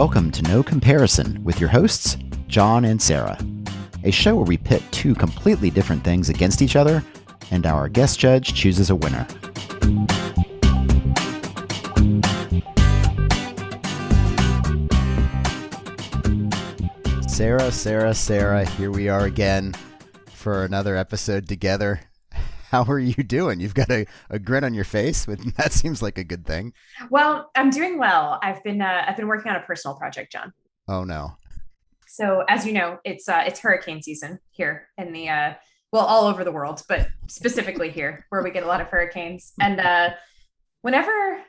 Welcome to No Comparison with your hosts, John and Sarah, a show where we pit two completely different things against each other, and our guest judge chooses a winner. Sarah, Sarah, Sarah, here we are again for another episode together. How are you doing? You've got a, a grin on your face. With that seems like a good thing. Well, I'm doing well. I've been uh, I've been working on a personal project, John. Oh no. So as you know, it's uh, it's hurricane season here in the uh, well all over the world, but specifically here where we get a lot of hurricanes. And uh, whenever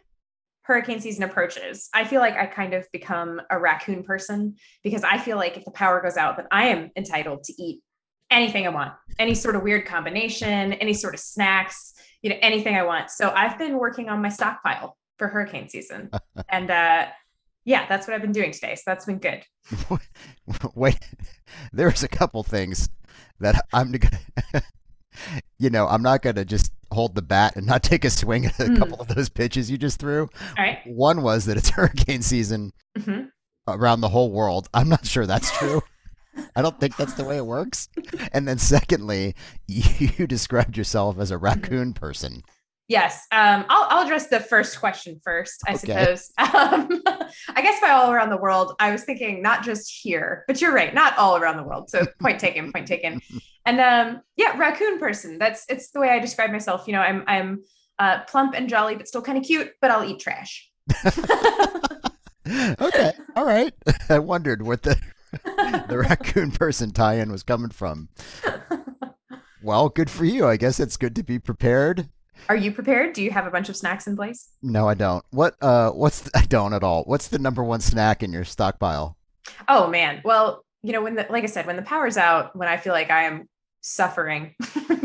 hurricane season approaches, I feel like I kind of become a raccoon person because I feel like if the power goes out, then I am entitled to eat anything I want, any sort of weird combination, any sort of snacks, you know, anything I want. So I've been working on my stockpile for hurricane season. and uh yeah, that's what I've been doing today. So that's been good. Wait, there's a couple things that I'm gonna you know, I'm not gonna just hold the bat and not take a swing at a mm. couple of those pitches you just threw. All right. One was that it's hurricane season mm-hmm. around the whole world. I'm not sure that's true. I don't think that's the way it works. And then secondly, you described yourself as a raccoon person. Yes. Um, I'll, I'll address the first question first, I okay. suppose. Um, I guess by all around the world, I was thinking not just here, but you're right, not all around the world. So point taken, point taken. And um, yeah, raccoon person. That's it's the way I describe myself. You know, I'm I'm uh, plump and jolly, but still kind of cute. But I'll eat trash. okay, all right. I wondered what the the raccoon person tie-in was coming from. Well, good for you. I guess it's good to be prepared. Are you prepared? Do you have a bunch of snacks in place? No, I don't. What uh what's the, I don't at all. What's the number one snack in your stockpile? Oh man. Well, you know, when the like I said, when the power's out, when I feel like I am suffering,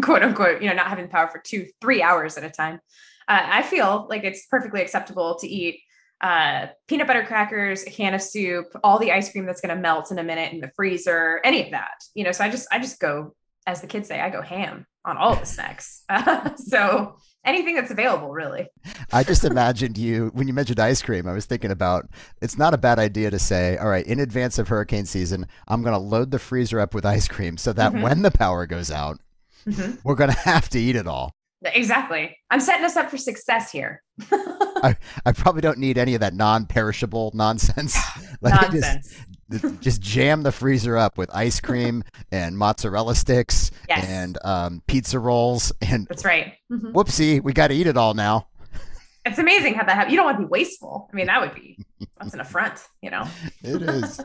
quote unquote, you know, not having power for 2 3 hours at a time, uh, I feel like it's perfectly acceptable to eat uh, peanut butter crackers, a can of soup, all the ice cream that's going to melt in a minute in the freezer, any of that. You know, so I just I just go, as the kids say, I go ham on all the snacks. Uh, so anything that's available, really. I just imagined you when you mentioned ice cream. I was thinking about it's not a bad idea to say, all right, in advance of hurricane season, I'm going to load the freezer up with ice cream so that mm-hmm. when the power goes out, mm-hmm. we're going to have to eat it all. Exactly. I'm setting us up for success here. I, I probably don't need any of that non-perishable nonsense. like nonsense. Just, just, jam the freezer up with ice cream and mozzarella sticks yes. and um, pizza rolls and that's right. Mm-hmm. Whoopsie, we got to eat it all now. It's amazing how that happens. You don't want to be wasteful. I mean, that would be that's an affront, you know. it is.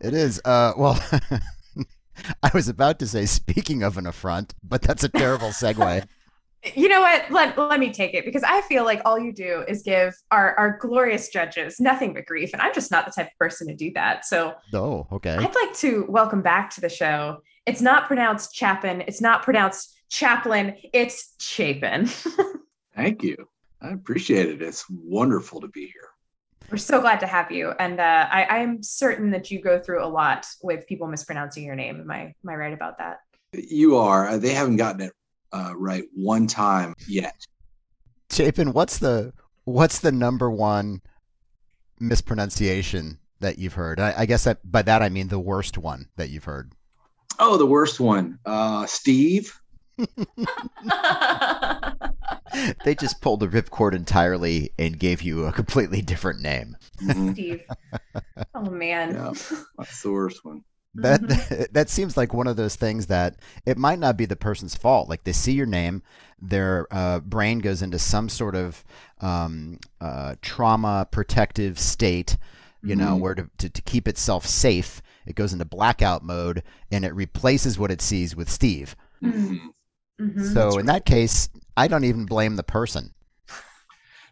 It is. Uh, well. I was about to say, speaking of an affront, but that's a terrible segue you know what? Let, let me take it because I feel like all you do is give our, our glorious judges nothing but grief. And I'm just not the type of person to do that. So, oh, okay. I'd like to welcome back to the show. It's not pronounced Chapin, it's not pronounced Chaplin, it's Chapin. Thank you. I appreciate it. It's wonderful to be here. We're so glad to have you. And uh, I, am certain that you go through a lot with people mispronouncing your name. Am I, am I right about that? You are. They haven't gotten it uh, right one time yet. Chapin, what's the what's the number one mispronunciation that you've heard? I, I guess that by that I mean the worst one that you've heard. Oh, the worst one, uh, Steve. they just pulled the ripcord entirely and gave you a completely different name. Mm-hmm. Steve. Oh man. Yeah, that's the worst one that mm-hmm. that seems like one of those things that it might not be the person's fault. Like they see your name, their uh, brain goes into some sort of um, uh, trauma protective state, you mm-hmm. know, where to, to, to keep itself safe, it goes into blackout mode and it replaces what it sees with Steve. Mm-hmm. mm-hmm. So That's in right. that case, I don't even blame the person.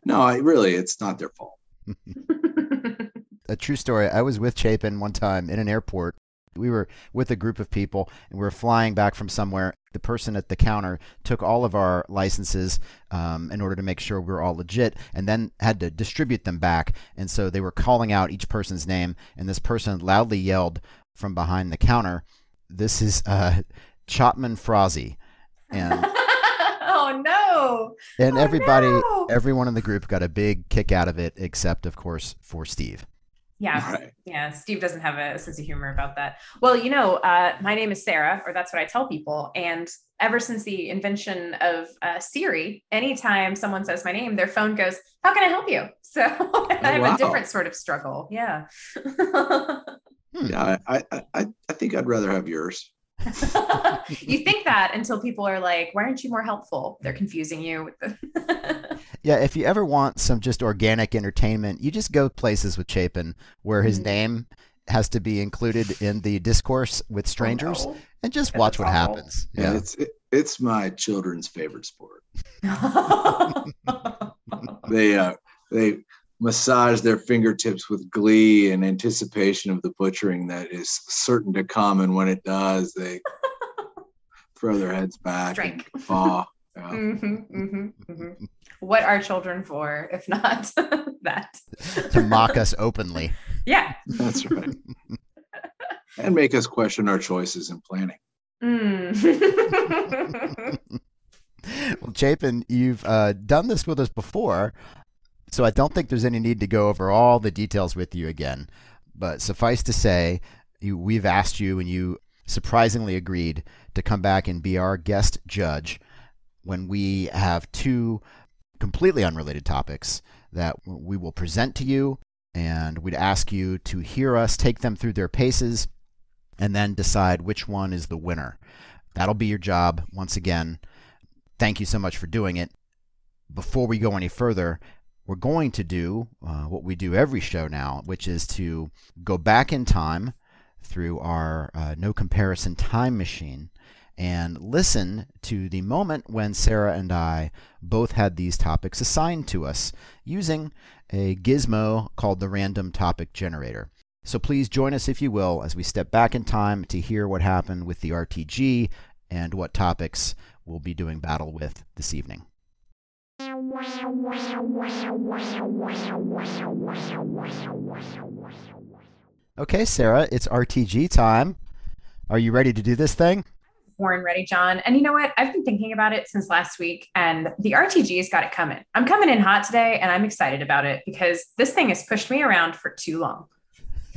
No, I really, it's not their fault. a true story. I was with Chapin one time in an airport we were with a group of people and we were flying back from somewhere. The person at the counter took all of our licenses um, in order to make sure we were all legit and then had to distribute them back. And so they were calling out each person's name, and this person loudly yelled from behind the counter, This is uh, Chopman Frazee. And. oh no! And oh, everybody, no. everyone in the group got a big kick out of it, except of course for Steve. Yeah. Right. Yeah. Steve doesn't have a sense of humor about that. Well, you know, uh, my name is Sarah, or that's what I tell people. And ever since the invention of uh, Siri, anytime someone says my name, their phone goes, How can I help you? So I have wow. a different sort of struggle. Yeah. Hmm. Yeah, I, I, I, I think I'd rather have yours. you think that until people are like, Why aren't you more helpful? They're confusing you with the. Yeah, if you ever want some just organic entertainment, you just go places with Chapin where his Mhm. name has to be included in the discourse with strangers Oh, and just Yeah, watch what awful. happens. Yeah, Yeah. it's it, it's my children's favorite sport. They uh they massage their fingertips with glee and anticipation of the butchering that is certain to come, and when it does, they throw their heads back Strike. and guffaw. Yeah. Mhm, mhm, mhm. What are children for if not that? to mock us openly. Yeah. That's right. and make us question our choices in planning. Mm. well, Chapin, you've uh, done this with us before, so I don't think there's any need to go over all the details with you again. But suffice to say, you, we've asked you, and you surprisingly agreed to come back and be our guest judge when we have two completely unrelated topics that we will present to you, and we'd ask you to hear us take them through their paces and then decide which one is the winner. That'll be your job once again. Thank you so much for doing it. Before we go any further, we're going to do uh, what we do every show now, which is to go back in time through our uh, no comparison time machine and listen to the moment when Sarah and I both had these topics assigned to us using a gizmo called the Random Topic Generator. So please join us, if you will, as we step back in time to hear what happened with the RTG and what topics we'll be doing battle with this evening. Okay, Sarah, it's RTG time. Are you ready to do this thing? Born ready, John. And you know what? I've been thinking about it since last week, and the RTG's got it coming. I'm coming in hot today, and I'm excited about it because this thing has pushed me around for too long.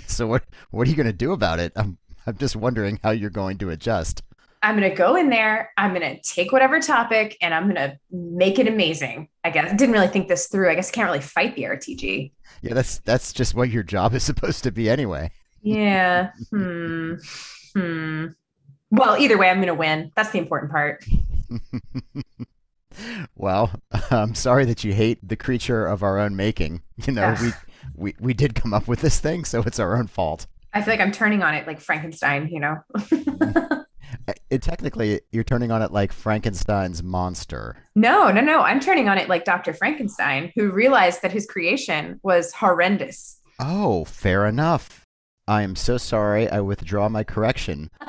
So what what are you going to do about it? I'm I'm just wondering how you're going to adjust. I'm going to go in there. I'm going to take whatever topic and I'm going to make it amazing. I guess I didn't really think this through. I guess I can't really fight the RTG. Yeah, that's that's just what your job is supposed to be anyway. Yeah. hmm. Hmm. Well, either way, I'm going to win. That's the important part. well, I'm sorry that you hate the creature of our own making. You know, Ugh. we, we we did come up with this thing, so it's our own fault. I feel like I'm turning on it like Frankenstein, you know? Uh, It, technically, you're turning on it like Frankenstein's monster. no, no, no. I'm turning on it like Dr. Frankenstein, who realized that his creation was horrendous. Oh, fair enough. I am so sorry. I withdraw my correction.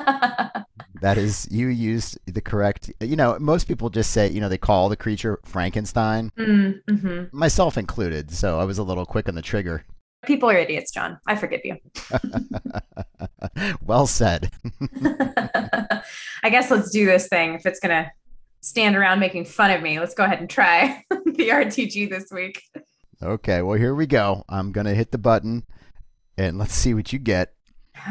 That is, you used the correct. You know, most people just say, you know, they call the creature Frankenstein, mm-hmm. myself included. So I was a little quick on the trigger. People are idiots, John. I forgive you. well said. I guess let's do this thing. If it's going to stand around making fun of me, let's go ahead and try the RTG this week. Okay, well, here we go. I'm going to hit the button and let's see what you get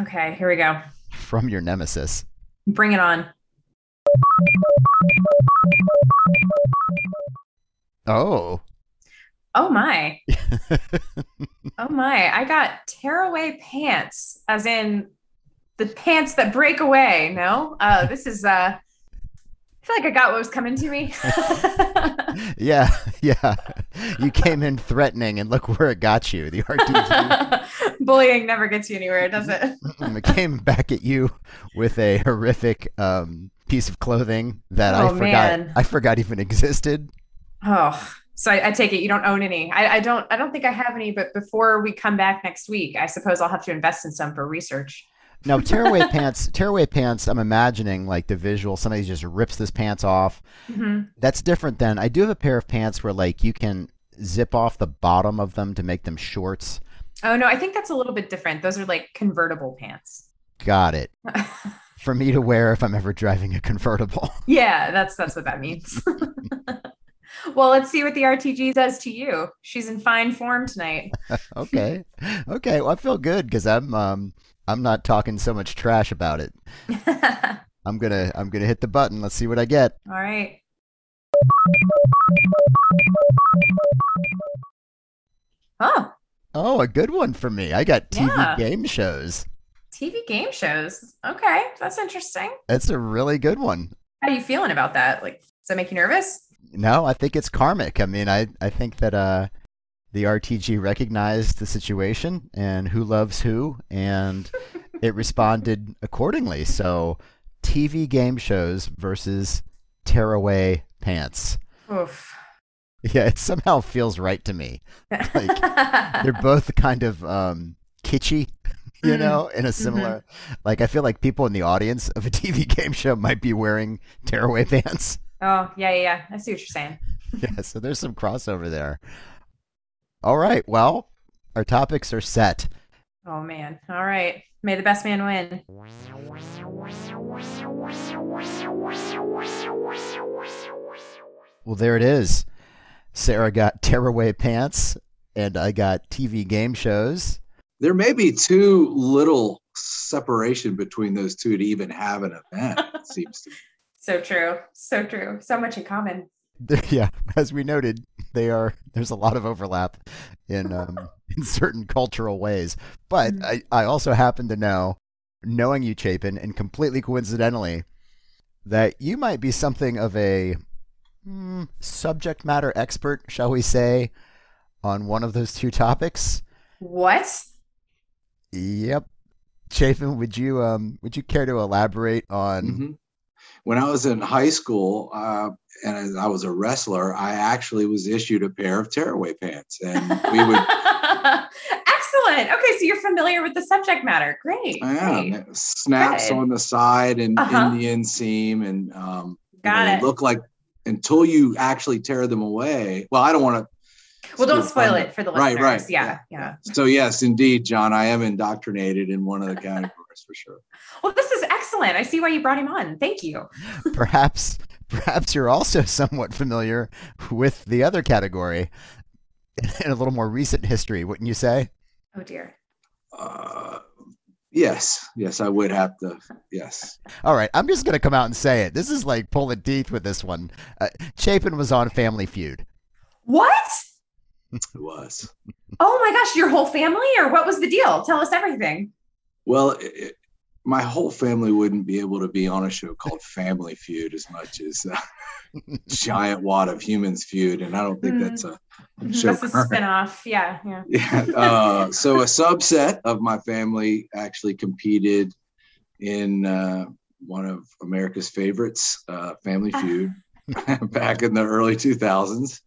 Okay, here we go. from your nemesis. Bring it on. Oh. Oh my. oh my. I got tearaway pants, as in the pants that break away. No? Uh, this is, uh, I feel like I got what was coming to me. yeah, yeah. You came in threatening and look where it got you. The RTG Bullying never gets you anywhere, does it? it came back at you with a horrific um, piece of clothing that I Oh, forgot man. I forgot even existed. Oh, so I, I take it you don't own any. I, I don't. I don't think I have any. But before we come back next week, I suppose I'll have to invest in some for research. Now, tearaway pants, tearaway pants, I'm imagining like the visual, somebody just rips this pants off. hmm That's different than I do have a pair of pants where like you can zip off the bottom of them to make them shorts. Oh no, I think that's a little bit different. Those are like convertible pants. Got it. For me to wear if I'm ever driving a convertible. yeah, that's that's what that means. well, let's see what the RTG does to you. She's in fine form tonight. okay. Okay. Well, I feel good because I'm um I'm not talking so much trash about it. I'm gonna I'm gonna hit the button. Let's see what I get. All right. Oh, Oh, a good one for me. I got TV Yeah. game shows. TV game shows. Okay, that's interesting. That's a really good one. How are you feeling about that? Like, does that make you nervous? No, I think it's karmic. I mean, I I think that uh the RTG recognized the situation and who loves who and it responded accordingly. So, TV game shows versus tearaway pants. Oof. Yeah, it somehow feels right to me. They're both kind of um kitschy, you Mhm. know, in a similar like I feel like people in the audience of a TV game show might be wearing tearaway pants. oh, yeah, yeah, yeah. I see what you're saying. yeah, so there's some crossover there. All right, well, our topics are set. Oh, man. All right. May the best man win. Well, there it is. Sarah got tearaway pants, and I got TV game shows. There may be too little separation between those two to even have an event. It seems to me. So true. So true. So much in common. yeah, as we noted, they are. There's a lot of overlap in um, in certain cultural ways. But Mhm. I, I also happen to know, knowing you, Chapin, and completely coincidentally, that you might be something of a mm, subject matter expert, shall we say, on one of those two topics. What? Yep. Chapin, would you um would you care to elaborate on Mhm. When I was in high school uh, and I was a wrestler, I actually was issued a pair of tearaway pants, and we would. Excellent. Okay, so you're familiar with the subject matter. Great. I great. snaps Good. on the side and Uh-huh. Indian seam, and um, you know, it. they look like until you actually tear them away. Well, I don't want to. Well, don't spoil it for the listeners. Right, right. Yeah, yeah. So yes, indeed, John, I am indoctrinated in one of the categories for sure. Well, this is excellent. I see why you brought him on. Thank you. perhaps perhaps you're also somewhat familiar with the other category in a little more recent history, wouldn't you say? Oh dear. Uh, yes, yes, I would have to. Yes, All right, I'm just gonna come out and say it. This is like pulling teeth with this one. Uh, Chapin was on Family Feud. What? it was. Oh my gosh, your whole family, or what was the deal? Tell us everything. Well, it, it- my whole family wouldn't be able to be on a show called Family Feud as much as uh, Giant Wad of Humans Feud, and I don't think that's a show. That's a spinoff. Yeah, yeah. yeah. Uh, so a subset of my family actually competed in uh, one of America's favorites, uh, Family Feud, back in the early 2000s,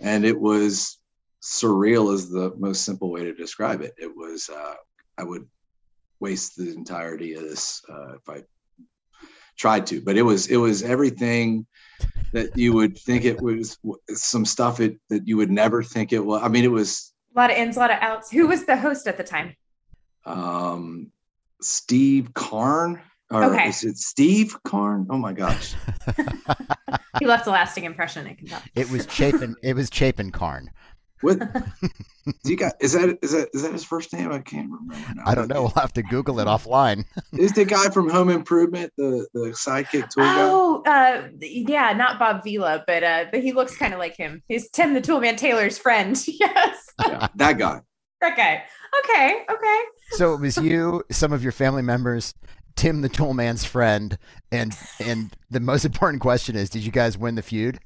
and it was surreal is the most simple way to describe it. It was uh, I would waste the entirety of this uh, if I tried to, but it was it was everything that you would think it was some stuff it, that you would never think it was. I mean, it was A lot of ins, a lot of outs. Who was the host at the time? um, Steve Karn. Or Okay. is it Steve Karn? Oh my gosh. He left a lasting impression. I can tell. It was Chapin. it was Chapin Karn. What do you got? Is that is that is that his first name? I can't remember. now. I don't know. We'll have to Google it offline. Is the guy from Home Improvement the the sidekick toy guy? Oh, uh, yeah, not Bob Vila, but uh, but he looks kind of like him. He's Tim the Toolman Taylor's friend. yes, Yeah, that guy. that guy. Okay, okay. So it was you, some of your family members, Tim the Toolman's friend, and and the most important question is, did you guys win the feud?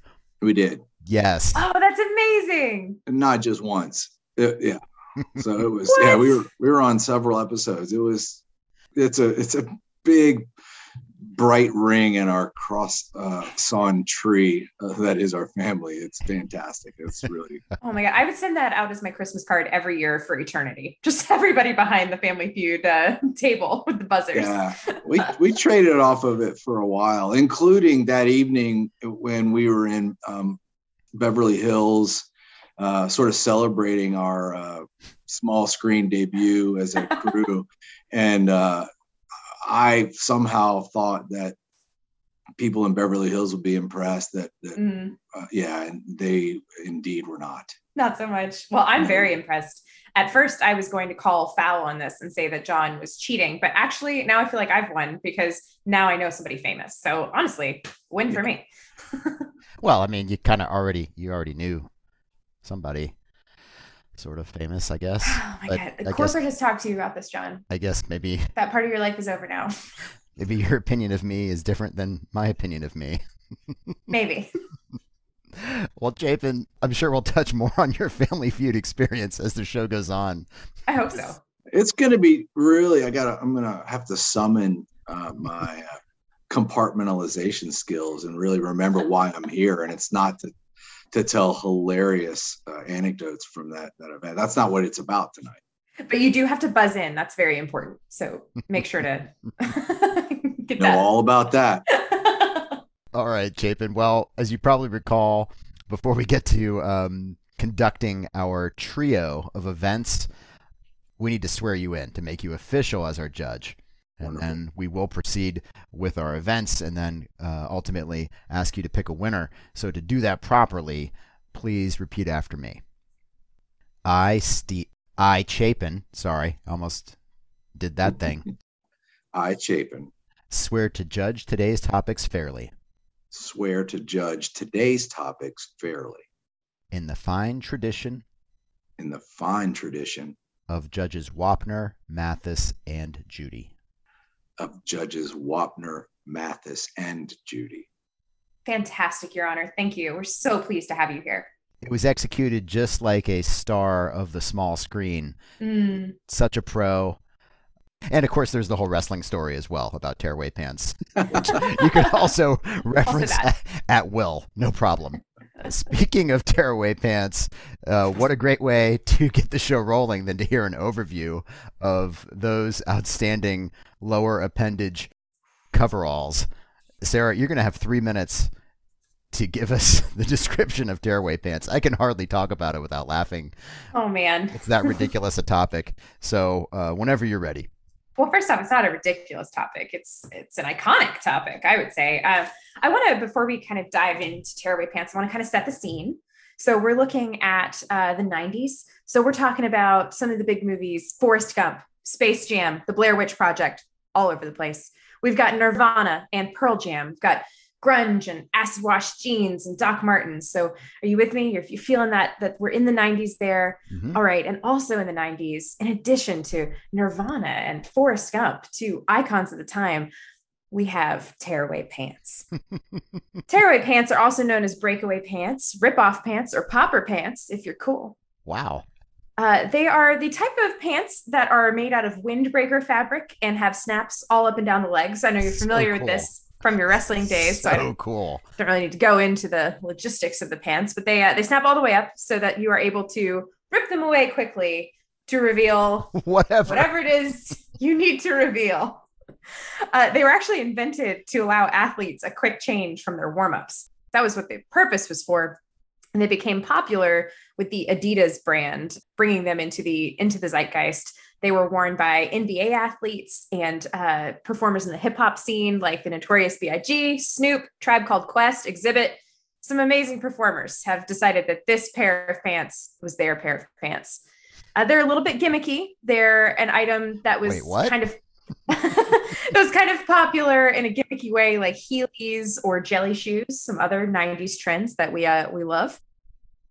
We did. Yes. Oh, that's amazing. not just once. It- yeah. So it was yeah, we were we were on several episodes. It was it's a it's a big bright ring in our cross uh, sawn tree uh, that is our family. It's fantastic. It's really Oh my god, I would send that out as my Christmas card every year for eternity. Just everybody behind the Family Feud uh, table with the buzzers. yeah. We we traded off of it for a while, including that evening when we were in um, Beverly Hills, uh, sort of celebrating our uh, small screen debut as a crew, and uh, I somehow thought that people in Beverly Hills would be impressed that, that Mm, uh, yeah, and they indeed were not. not so much. Well, I'm very impressed. At first, I was going to call foul on this and say that John was cheating, but actually, now I feel like I've won because now I know somebody famous. So honestly, win for me. Well, I mean, you kind of already you already knew somebody sort of famous, I guess. Oh my But god, I guess- has talked to you about this, John. I guess maybe That part of your life is over now. maybe your opinion of me is different than my opinion of me. Maybe. Well, Chapin, I'm sure we'll touch more on your Family Feud experience as the show goes on. I hope so. It's going to be really. I gotta. I'm gonna have to summon uh, my uh, compartmentalization skills and really remember why I'm here. And it's not to to tell hilarious uh, anecdotes from that that event. That's not what it's about tonight. But you do have to buzz in. That's very important. So make sure to get Know that. all about that. All right, Chapin. Well, as you probably recall, before we get to um, conducting our trio of events, we need to swear you in to make you official as our judge. And Wonderful. then we will proceed with our events and then uh, ultimately ask you to pick a winner. So, to do that properly, please repeat after me. I, Ste- I, Chapin, sorry, almost did that thing, I, Chapin, swear to judge today's topics fairly swear to judge today's topics fairly in the fine tradition in the fine tradition of Judges Wapner, Mathis, and Judy. Of Judges Wapner, Mathis, and Judy. Fantastic, Your Honor. Thank you. We're so pleased to have you here. It was executed just like a star of the small screen. Mm, Such a pro. And of course, there's the whole wrestling story as well about tearaway pants, which you could also reference that. At, will, no problem. Speaking of tearaway pants, uh, what a great way to get the show rolling than to hear an overview of those outstanding lower appendage coveralls. Sarah, you're going to have three minutes to give us the description of tearaway pants. I can hardly talk about it without laughing. oh man. It's that ridiculous a topic. So, uh, whenever you're ready. Well, first off, it's not a ridiculous topic. It's it's an iconic topic, I would say. Uh, I want to before we kind of dive into tearaway pants, I want to kind of set the scene. So we're looking at uh, the '90s. So we're talking about some of the big movies: Forrest Gump, Space Jam, The Blair Witch Project, all over the place. We've got Nirvana and Pearl Jam. We've got grunge and acid wash jeans and Doc Martens. So are you with me? If you're feeling that that we're in the 90s there, Mhm. all right. And also in the 90s, in addition to Nirvana and Forrest Gump, two icons of the time, we have tearaway pants. tearaway pants are also known as breakaway pants, rip-off pants, or popper pants, if you're cool. Wow. Uh, they are the type of pants that are made out of windbreaker fabric and have snaps all up and down the legs. I know you're So familiar with this from your wrestling days, so, So cool. don't really need to go into the logistics of the pants, but they uh, they snap all the way up so that you are able to rip them away quickly to reveal Whatever. whatever it is you need to reveal. Uh, they were actually invented to allow athletes a quick change from their warm-ups. That was what the purpose was for, and they became popular with the Adidas brand, bringing them into the into the zeitgeist. They were worn by NBA athletes and uh, performers in the hip hop scene, like the Notorious B.I.G., Snoop, Tribe Called Quest, Xzibit. Some amazing performers have decided that this pair of pants was their pair of pants. Uh, they're a little bit gimmicky. They're an item that was Wait, kind of it was kind of popular in a gimmicky way, like Heelys or jelly shoes, some other 90s trends that we uh, we love.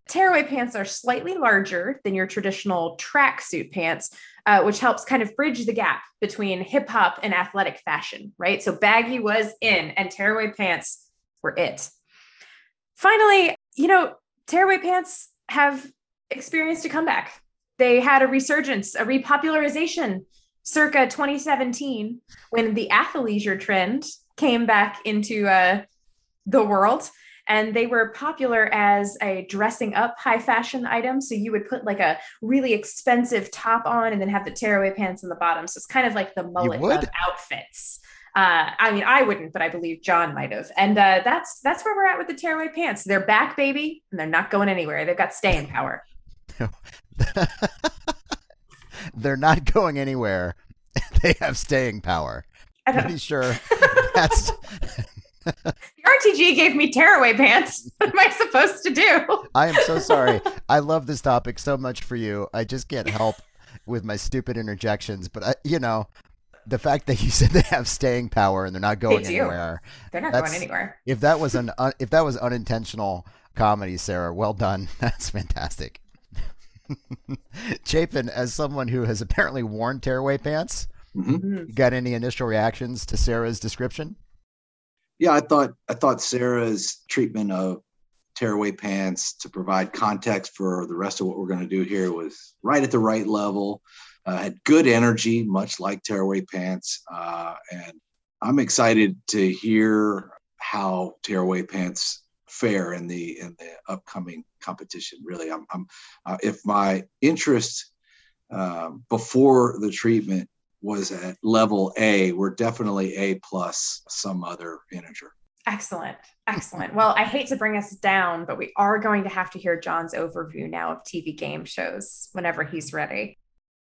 Tearaway pants are slightly larger than your traditional tracksuit pants, uh, which helps kind of bridge the gap between hip hop and athletic fashion, right? So baggy was in, and tearaway pants were it. Finally, you know, tearaway pants have experienced a comeback. They had a resurgence, a repopularization circa 2017 when the athleisure trend came back into uh, the world and they were popular as a dressing up high fashion item so you would put like a really expensive top on and then have the tearaway pants in the bottom so it's kind of like the mullet of outfits uh, I mean, I wouldn't, but I believe John might have, and uh, that's that's where we're at with the tearaway pants. They're back, baby, and they're not going anywhere. They've got staying power. They're not going anywhere. They have staying power. I don't, Pretty sure that's RTG gave me tearaway pants. What am I supposed to do? I am so sorry. I love this topic so much for you. I just can't help with my stupid interjections, but I, you know, the fact that you said they have staying power and they're not going They anywhere. They're not going anywhere. If that was an un, if that was unintentional comedy, Sarah, well done. That's fantastic. Chapin, as someone who has apparently worn tearaway pants, Mhm. Mhm. got any initial reactions to Sarah's description? Yeah, I thought I thought Sarah's treatment of tearaway pants to provide context for the rest of what we're going to do here was right at the right level. Uh, had good energy, much like tearaway pants, uh, and I'm excited to hear how tearaway pants fare in the in the upcoming competition. Really, I'm, I'm uh, if my interest um, before the treatment was at level A, we're definitely A plus some other integer. Excellent. Excellent. Well, I hate to bring us down, but we are going to have to hear John's overview now of TV game shows whenever he's ready.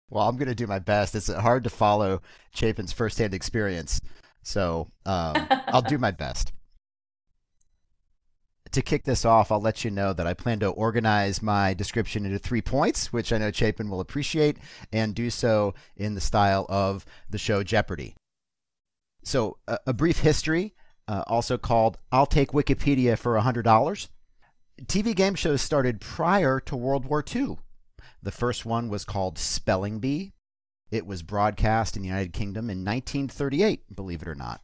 Well, I'm going to do my best. It's hard to follow Chapin's firsthand experience, so um, I'll do my best. To kick this off, I'll let you know that I plan to organize my description into three points, which I know Chapin will appreciate, and do so in the style of the show Jeopardy. So, a, a brief history, uh, also called I'll Take Wikipedia for $100. TV game shows started prior to World War II. The first one was called Spelling Bee. It was broadcast in the United Kingdom in 1938, believe it or not.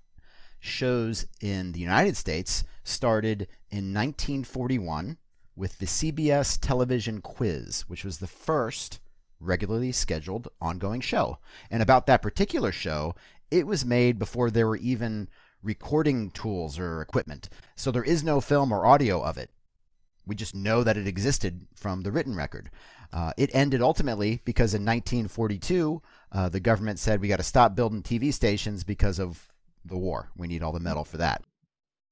Shows in the United States started in 1941 with the CBS television quiz, which was the first regularly scheduled ongoing show. And about that particular show, it was made before there were even recording tools or equipment. So there is no film or audio of it. We just know that it existed from the written record. Uh, it ended ultimately because in 1942, uh, the government said we got to stop building TV stations because of the war. We need all the metal for that.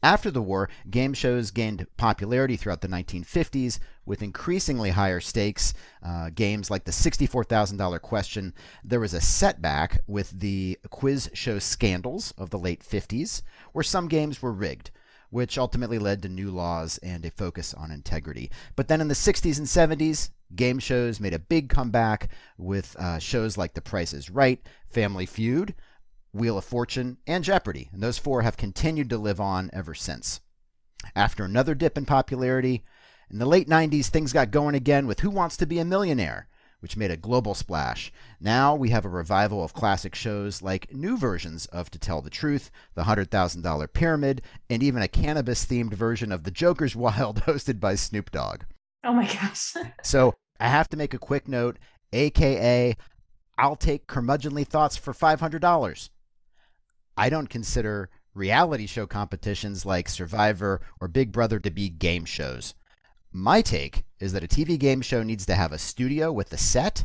After the war, game shows gained popularity throughout the 1950s with increasingly higher stakes. Uh, games like the $64,000 question. There was a setback with the quiz show scandals of the late 50s, where some games were rigged which ultimately led to new laws and a focus on integrity. But then in the 60s and 70s, game shows made a big comeback with uh, shows like The Price is Right, Family Feud, Wheel of Fortune, and Jeopardy! And those four have continued to live on ever since. After another dip in popularity, in the late 90s, things got going again with Who Wants to Be a Millionaire? which made a global splash. Now we have a revival of classic shows like new versions of To Tell the Truth, The $100,000 Pyramid, and even a cannabis themed version of The Joker's Wild hosted by Snoop Dogg. Oh my gosh. So I have to make a quick note, aka I'll take curmudgeonly thoughts for $500. I don't consider reality show competitions like Survivor or Big Brother to be game shows. My take is that a TV game show needs to have a studio with a set,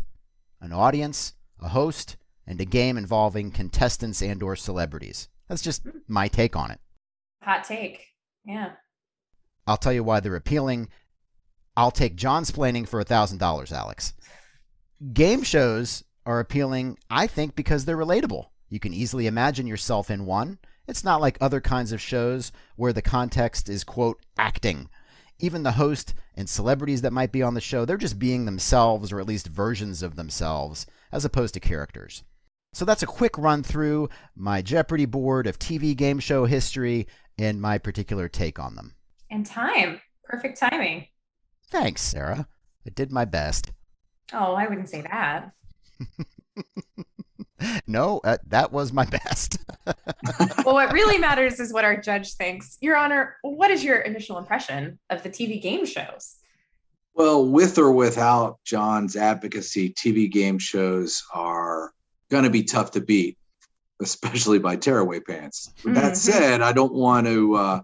an audience, a host, and a game involving contestants and or celebrities. That's just my take on it. Hot take. Yeah. I'll tell you why they're appealing. I'll take John splaining for $1,000, Alex. Game shows are appealing, I think, because they're relatable. You can easily imagine yourself in one. It's not like other kinds of shows where the context is, quote, acting. Even the host and celebrities that might be on the show, they're just being themselves or at least versions of themselves as opposed to characters. So that's a quick run through my Jeopardy board of TV game show history and my particular take on them. And time. Perfect timing. Thanks, Sarah. I did my best. Oh, I wouldn't say that. no, uh, that was my best. well, what really matters is what our judge thinks. Your Honor, what is your initial impression of the TV game shows? Well, with or without John's advocacy, TV game shows are going to be tough to beat, especially by tearaway pants. With that said, I don't want to uh,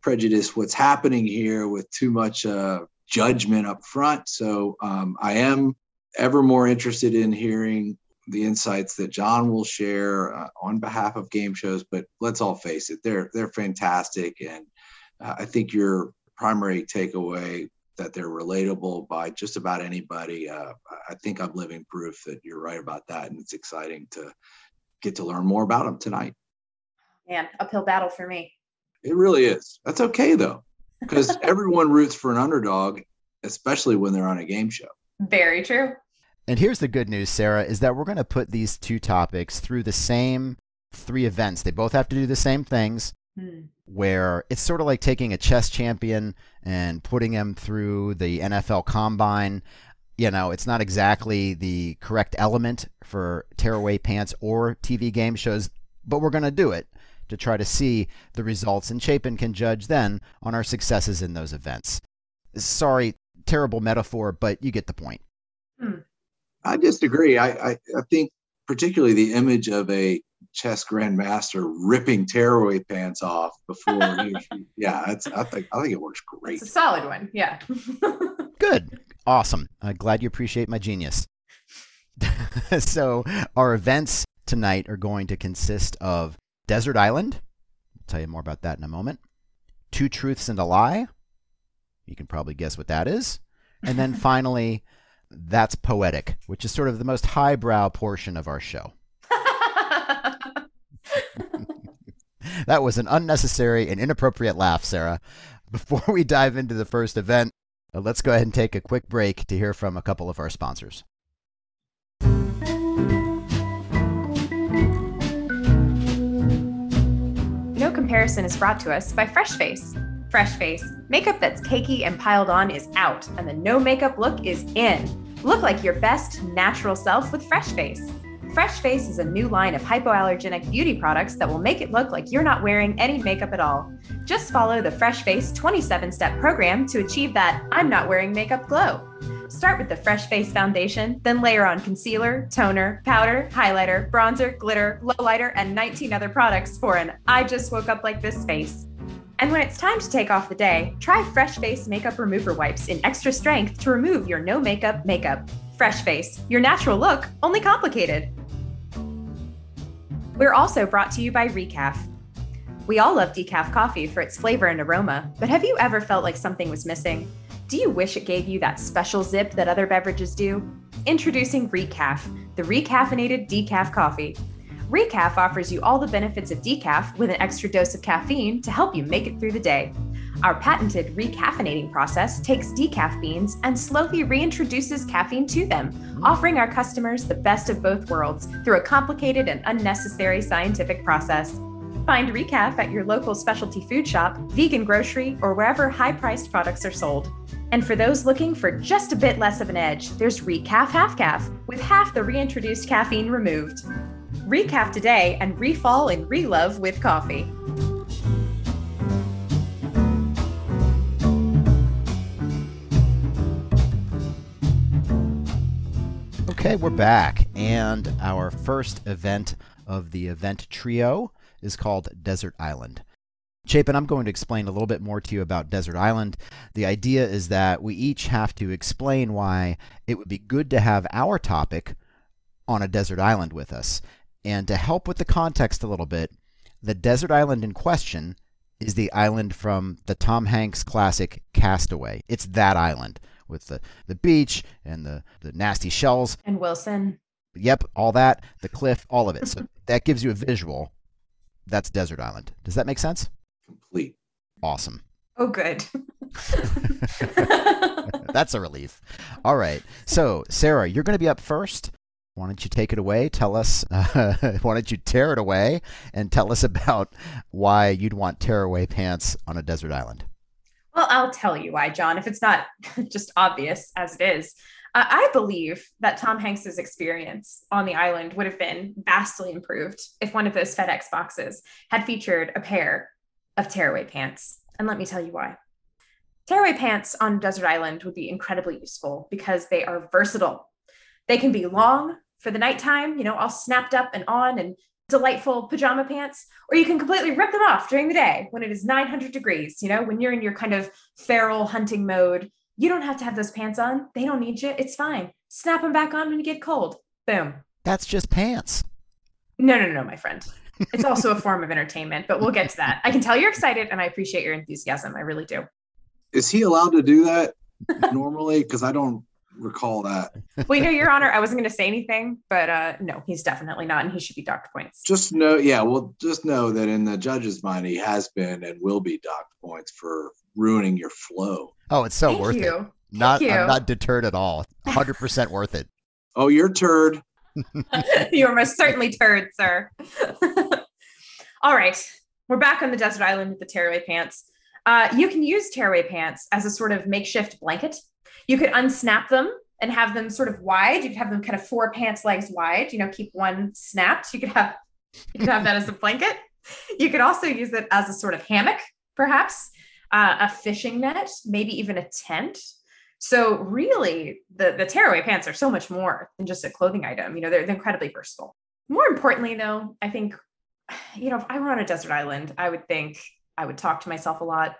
prejudice what's happening here with too much uh, judgment up front. So um, I am ever more interested in hearing the insights that John will share uh, on behalf of game shows. But let's all face it, they're they're fantastic, and uh, I think your primary takeaway that they're relatable by just about anybody. Uh, I think I'm living proof that you're right about that, and it's exciting to get to learn more about them tonight. Man, uphill battle for me. It really is. That's okay though, because everyone roots for an underdog, especially when they're on a game show. Very true. And here's the good news, Sarah, is that we're going to put these two topics through the same three events. They both have to do the same things, Hmm. where it's sort of like taking a chess champion and putting him through the NFL combine. You know, it's not exactly the correct element for tearaway pants or TV game shows, but we're going to do it to try to see the results, and Chapin can judge then on our successes in those events. Sorry, terrible metaphor, but you get the point. I disagree. I, I, I think particularly the image of a chess grandmaster ripping tearaway pants off before he, yeah it's I think I think it works great. It's a solid one. Yeah. Good. Awesome. I'm glad you appreciate my genius. so, our events tonight are going to consist of Desert Island. I'll tell you more about that in a moment. Two Truths and a Lie. You can probably guess what that is. And then finally, That's Poetic, which is sort of the most highbrow portion of our show. That was an unnecessary and inappropriate laugh, Sarah. Before we dive into the first event, uh, let's go ahead and take a quick break to hear from a couple of our sponsors. No comparison is brought to us by Fresh Face. Fresh Face, makeup that's cakey and piled on is out, and the no makeup look is in. Look like your best natural self with Fresh Face. Fresh Face is a new line of hypoallergenic beauty products that will make it look like you're not wearing any makeup at all. Just follow the Fresh Face 27 step program to achieve that I'm not wearing makeup glow. Start with the Fresh Face Foundation, then layer on concealer, toner, powder, highlighter, bronzer, glitter, lowlighter, and 19 other products for an I just woke up like this face. And when it's time to take off the day, try Fresh Face Makeup Remover Wipes in extra strength to remove your no makeup makeup. Fresh Face, your natural look, only complicated. We're also brought to you by Recaf. We all love decaf coffee for its flavor and aroma, but have you ever felt like something was missing? Do you wish it gave you that special zip that other beverages do? Introducing Recaf, the recaffeinated decaf coffee. Recaf offers you all the benefits of decaf with an extra dose of caffeine to help you make it through the day. Our patented recaffeinating process takes decaf beans and slowly reintroduces caffeine to them, offering our customers the best of both worlds through a complicated and unnecessary scientific process. Find Recaf at your local specialty food shop, vegan grocery, or wherever high priced products are sold. And for those looking for just a bit less of an edge, there's Recaf Half Calf, with half the reintroduced caffeine removed. Recaf today and refall in relove with coffee. Okay, we're back, and our first event of the event trio is called Desert Island. Chapin, I'm going to explain a little bit more to you about Desert Island. The idea is that we each have to explain why it would be good to have our topic on a desert island with us. And to help with the context a little bit, the desert island in question is the island from the Tom Hanks classic Castaway. It's that island with the, the beach and the, the nasty shells. And Wilson. Yep, all that, the cliff, all of it. So that gives you a visual. That's Desert Island. Does that make sense? Complete. Awesome. Oh, good. That's a relief. All right. So, Sarah, you're going to be up first. Why don't you take it away? Tell us, uh, why don't you tear it away and tell us about why you'd want tearaway pants on a desert island? Well, I'll tell you why, John, if it's not just obvious as it is. Uh, I believe that Tom Hanks's experience on the island would have been vastly improved if one of those FedEx boxes had featured a pair of tearaway pants. And let me tell you why. Tearaway pants on desert island would be incredibly useful because they are versatile. They can be long for the nighttime, you know, all snapped up and on and delightful pajama pants, or you can completely rip them off during the day when it is 900 degrees, you know, when you're in your kind of feral hunting mode. You don't have to have those pants on. They don't need you. It's fine. Snap them back on when you get cold. Boom. That's just pants. No, no, no, my friend. It's also a form of entertainment, but we'll get to that. I can tell you're excited and I appreciate your enthusiasm. I really do. Is he allowed to do that normally? Because I don't recall that. well, you know, Your Honor, I wasn't going to say anything, but uh, no, he's definitely not, and he should be docked points. Just know, yeah, well, just know that in the judge's mind, he has been and will be docked points for ruining your flow. Oh, it's so Thank worth you. it. Not you. I'm not deterred at all. 100% worth it. Oh, you're turd. you are most certainly turd, sir. All right, we're back on the desert island with the tearaway pants. Uh, you can use tearaway pants as a sort of makeshift blanket. You could unsnap them and have them sort of wide. You could have them kind of four pants legs wide. You know, keep one snapped. You could have you could have that as a blanket. You could also use it as a sort of hammock, perhaps uh, a fishing net, maybe even a tent. So really, the the tearaway pants are so much more than just a clothing item. You know, they're, they're incredibly versatile. More importantly, though, I think, you know, if I were on a desert island, I would think I would talk to myself a lot.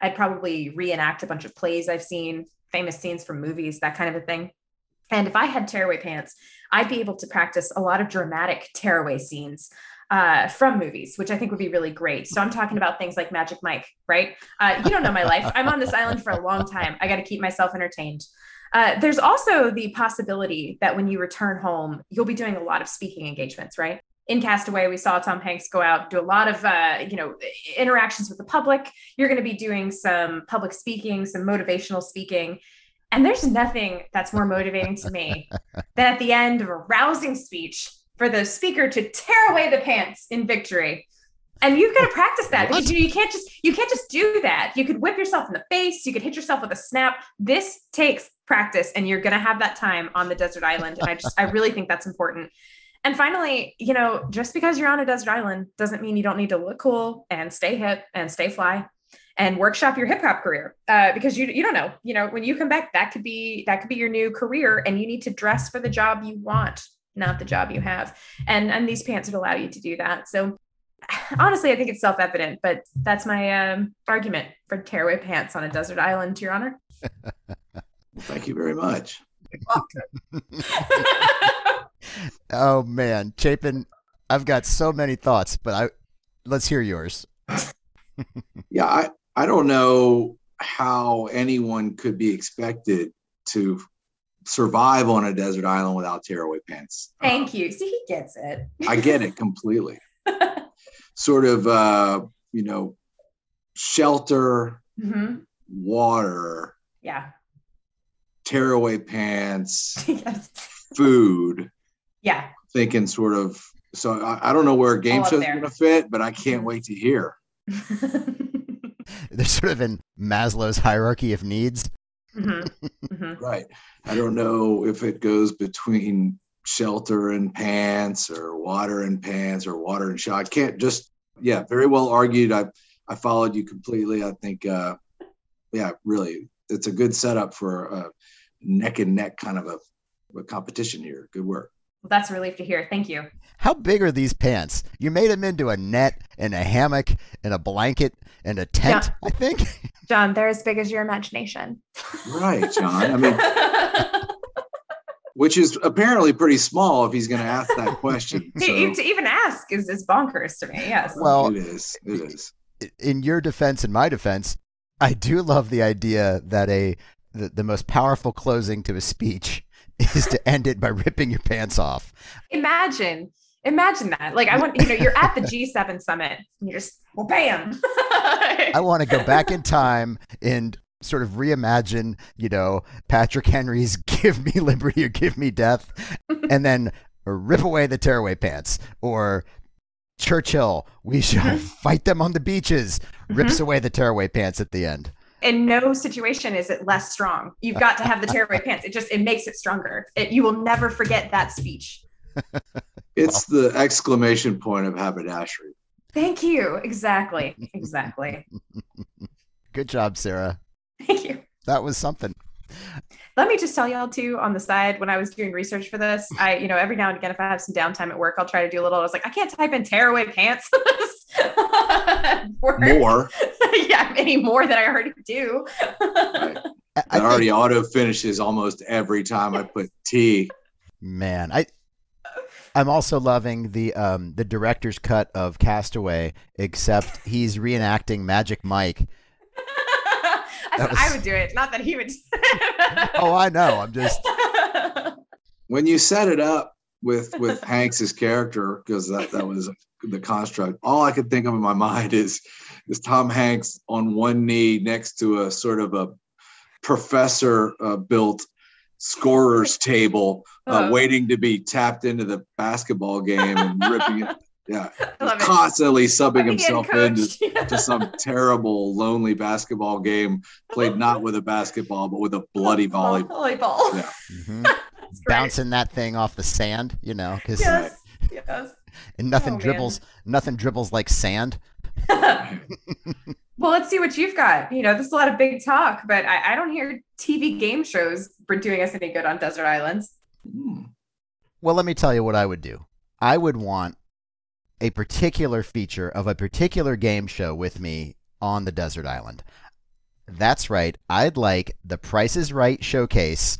I'd probably reenact a bunch of plays I've seen, famous scenes from movies, that kind of a thing. And if I had tearaway pants, I'd be able to practice a lot of dramatic tearaway scenes uh, from movies, which I think would be really great. So I'm talking about things like Magic Mike, right? Uh, you don't know my life. I'm on this island for a long time. I got to keep myself entertained. Uh, there's also the possibility that when you return home, you'll be doing a lot of speaking engagements, right? In Castaway, we saw Tom Hanks go out, do a lot of, uh, you know, interactions with the public. You're going to be doing some public speaking, some motivational speaking. And there's nothing that's more motivating to me than at the end of a rousing speech for the speaker to tear away the pants in victory. And you've got to practice that because you, you can't just you can't just do that. You could whip yourself in the face, you could hit yourself with a snap. This takes practice and you're going to have that time on the desert island and I just I really think that's important. And finally, you know, just because you're on a desert island doesn't mean you don't need to look cool and stay hip and stay fly and workshop your hip hop career uh, because you you don't know you know when you come back that could be that could be your new career and you need to dress for the job you want not the job you have. And and these pants would allow you to do that. So honestly i think it's self-evident but that's my um, argument for tearaway pants on a desert island to your honor. Thank you very much. oh man, Chapin, I've got so many thoughts, but I let's hear yours. Yeah, I, I don't know how anyone could be expected to survive on a desert island without tearaway pants. thank you see he gets it I get it completely. sort of, uh, you know, shelter, hmm water, yeah tearaway pants, yes food. yeah Thinking sort of. So I, I don't know where a game All up show's there. going to fit, but I can't wait to hear. They're sort of in Maslow's hierarchy of needs. Mhm. Mhm. Right. I don't know if it goes between shelter and pants or water and pants or water and shot. I can't just, yeah, very well argued. I, I followed you completely. I think, uh, yeah, really, it's a good setup for a neck and neck kind of a, a competition here. Good work. Well, that's a relief to hear. Thank you. How big are these pants? You made them into a net and a hammock and a blanket and a tent, Yeah. I think. John, they're as big as your imagination. Right, John. I mean, which is apparently pretty small if he's going to ask that question. So to to even ask is, is bonkers to me. Yes. Well, it is. It is. in your defense and my defense, I do love the idea that a the, the most powerful closing to a speech is to end it by ripping your pants off. imagine, imagine that. Like I want, you know, you're at the G7 summit and you're just, well, bam. I want to go back in time and sort of reimagine, you know, Patrick Henry's "Give Me Liberty" or "Give Me Death," and then rip away the tearaway pants, or Churchill, "We shall Mhm. fight them on the beaches," rips away the tearaway pants at the end. In no situation is it less strong. You've got to have the tearaway pants. It just it makes it stronger. It, you will never forget that speech. It's the exclamation point of haberdashery. Thank you. Exactly. Exactly. Good job, Sarah. Thank you. That was something. Let me just tell y'all too on the side when I was doing research for this, I, you know, every now and again, if I have some downtime at work, I'll try to do a little. I was like, I can't type in tearaway pants. More. yeah, any more than I already do. Right. I, I It already think- auto finishes almost every time I put T. man, I I'm also loving the um the director's cut of Castaway, except he's reenacting Magic Mike. I said was- I would do it, not that he would. oh, I know. I'm just when you set it up with with Hanks's character, because that that was the construct. All I could think of in my mind is is Tom Hanks on one knee next to a sort of a professor uh, built scorer's table, uh, Oh. waiting to be tapped into the basketball game and ripping it. Yeah, I love it. constantly subbing Let me himself into coached. to some terrible, lonely basketball game played not with a basketball, but with a bloody volleyball. Volleyball. Yeah. mhm, That's great. bouncing that thing off the sand, you know, because Yes. Yes. and nothing Oh, man. dribbles, nothing dribbles like sand. well, let's see what you've got. You know, there's a lot of big talk, but I, I don't hear TV game shows for doing us any good on desert islands. Hmm. Well, let me tell you what I would do. I would want a particular feature of a particular game show with me on the desert island. That's right. I'd like the Price is Right showcase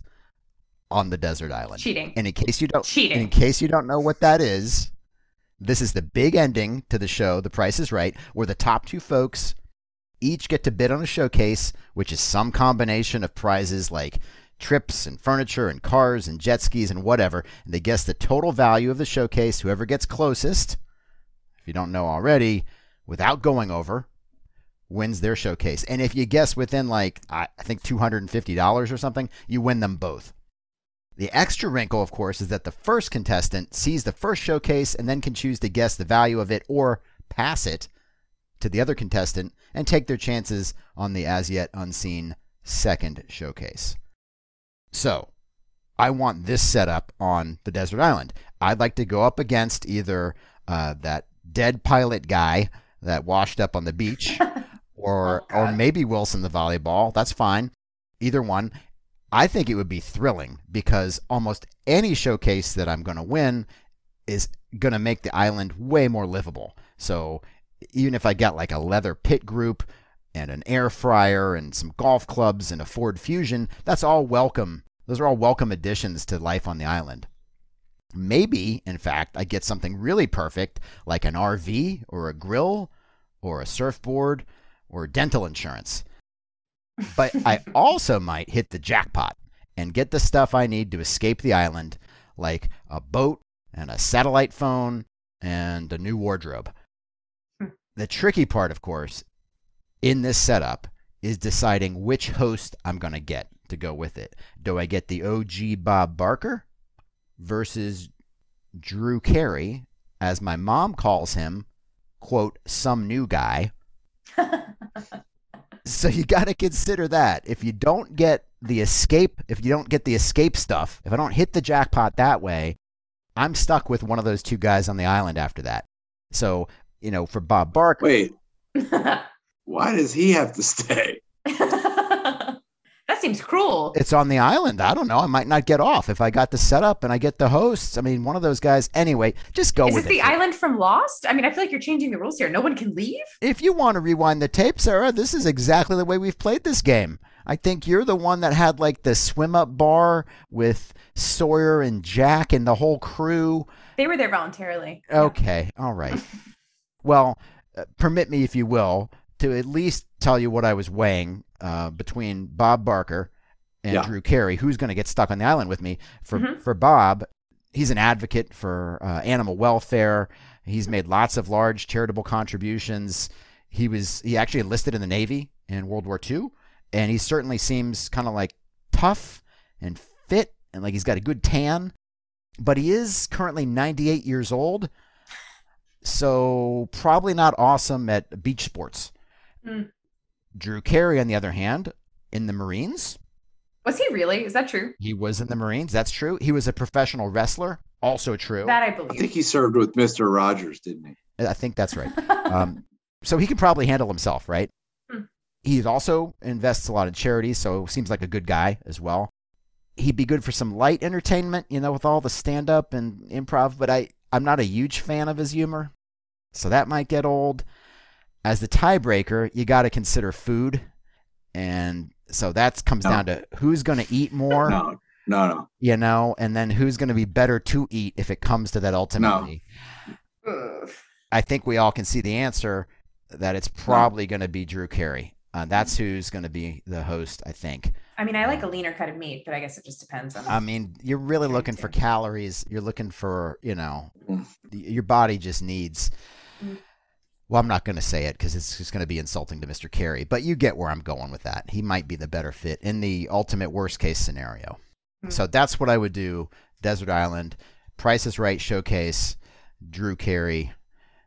on the desert island. Cheating. And in case you don't Cheating. in case you don't know what that is, this is the big ending to the show, The Price is Right, where the top two folks each get to bid on a showcase, which is some combination of prizes like trips and furniture and cars and jet skis and whatever. And they guess the total value of the showcase. Whoever gets closest, you don't know already, without going over, wins their showcase. And if you guess within like I think two hundred and fifty dollars or something, you win them both. The extra wrinkle, of course, is that the first contestant sees the first showcase and then can choose to guess the value of it or pass it to the other contestant and take their chances on the as yet unseen second showcase. So, I want this setup on the desert island. I'd like to go up against either uh, that dead pilot guy that washed up on the beach or Oh, or maybe Wilson the volleyball. That's fine. Either one. I think it would be thrilling because almost any showcase that I'm going to win is going to make the island way more livable. So even if I get like a leather pit group and an air fryer and some golf clubs and a Ford Fusion, that's all welcome. Those are all welcome additions to life on the island. Maybe, in fact, I get something really perfect like an RV or a grill or a surfboard or dental insurance. But I also might hit the jackpot and get the stuff I need to escape the island, like a boat and a satellite phone and a new wardrobe. Hmm. The tricky part, of course, in this setup is deciding which host I'm going to get to go with it. Do I get the OG Bob Barker versus Drew Carey, as my mom calls him, quote, some new guy? So you got to consider that. If you don't get the escape, if you don't get the escape stuff, if I don't hit the jackpot that way, I'm stuck with one of those two guys on the island after that. So, you know, for Bob Barker, Wait, why does he have to stay? That seems cruel. it's on the island. I don't know. I might not get off if I got the setup and I get the hosts. I mean, one of those guys. Anyway, just go Is with this it. the island from Lost? I mean, I feel like you're changing the rules here. No one can leave. If you want to rewind the tape, Sarah, this is exactly the way we've played this game. I think you're the one that had like the swim up bar with Sawyer and Jack and the whole crew. They were there voluntarily. Okay, all right. Well, uh, permit me, if you will, to at least tell you what I was weighing uh, between Bob Barker and Yeah. Drew Carey. Who's going to get stuck on the island with me? For Mhm. for Bob, he's an advocate for uh, animal welfare. He's made lots of large charitable contributions. He was he actually enlisted in the Navy in World War II, and he certainly seems kind of like tough and fit, and like he's got a good tan. But he is currently 98 years old, so probably not awesome at beach sports. Hmm. Drew Carey, on the other hand, in the Marines, Was he really? Is that true? he was in the Marines. That's true. He was a professional wrestler. Also true. That I believe. I think he served with Mr. Rogers, didn't he? I think that's right. Um, so he can probably handle himself, right? Hmm. He also invests a lot in charities, so seems like a good guy as well. He'd be good for some light entertainment, you know, with all the stand up and improv, but I, I'm not a huge fan of his humor. So that might get old. As the tiebreaker, you got to consider food. And so that comes No. down to who's going to eat more, No, no, no. you know, and then who's going to be better to eat if it comes to that ultimately. Ugh. I think we all can see the answer that it's probably going to be Drew Carey. Uh, that's who's going to be the host, I think. I mean, I like a leaner cut of meat, but I guess it just depends on. I mean, you're really looking for calories. You're looking for, you know, Mm. your body just needs. Well, I'm not going to say it because it's just going to be insulting to Mr. Carey, but you get where I'm going with that. He might be the better fit in the ultimate worst case scenario. Mm. So that's what I would do. Desert Island, Price is Right showcase, Drew Carey.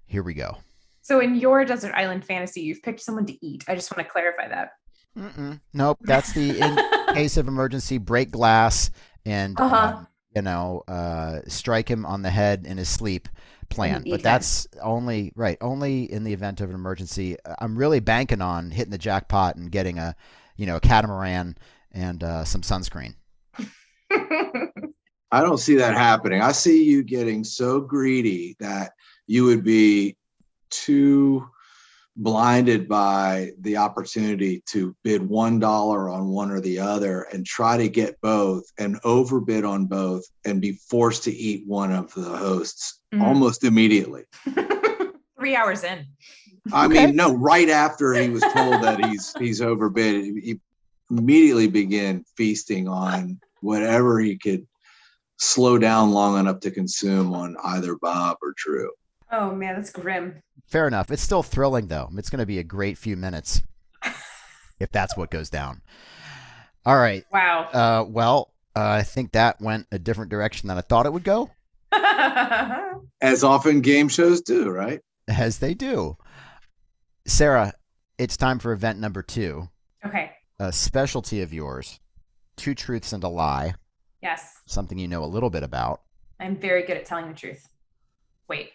Here we go. So in your desert island fantasy, you've picked someone to eat. I just want to clarify that. Mm-mm. Nope, that's the in case of emergency break glass and Uh-huh. um, you know uh, strike him on the head in his sleep plan. But that's only right, only in the event of an emergency. Uh, I'm really banking on hitting the jackpot and getting a you know a catamaran and uh, some sunscreen. I don't see that happening. I see you getting so greedy that you would be too blinded by the opportunity to bid one dollar on one or the other and try to get both and overbid on both and be forced to eat one of the hosts Mhm. almost immediately. Three hours in. I Okay. mean, no, right after he was told that he's he's overbid, he immediately began feasting on whatever he could slow down long enough to consume on either Bob or Drew. Oh man, that's grim. Fair enough. It's still thrilling though. It's going to be a great few minutes if that's what goes down. All right. Wow. Uh, well, uh, I think that went a different direction than I thought it would go. As often game shows do, right? as they do. Sarah, it's time for event number two, okay. a specialty of yours, two truths and a lie, Yes. something you know a little bit about. I'm very good at telling the truth. Wait.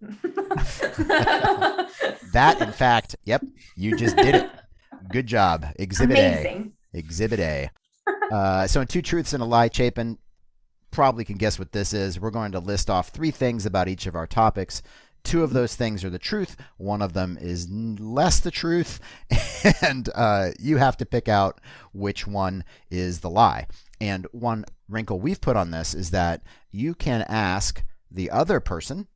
That, in fact, yep, you just did it. Good job. Exhibit Amazing. A. Exhibit A. Uh, so, in two truths and a lie, Chapin probably can guess what this is. We're going to list off three things about each of our topics. Two of those things are the truth. One of them is less the truth, and uh, you have to pick out which one is the lie. And one wrinkle we've put on this is that you can ask the other person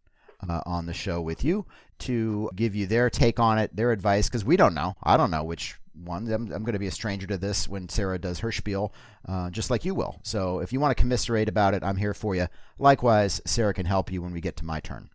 uh, on the show with you to give you their take on it, their advice, because we don't know. I don't know which one. I'm, I'm going to be a stranger to this when Sarah does her spiel, uh, just like you will. So if you want to commiserate about it, I'm here for you. Likewise, Sarah can help you when we get to my turn.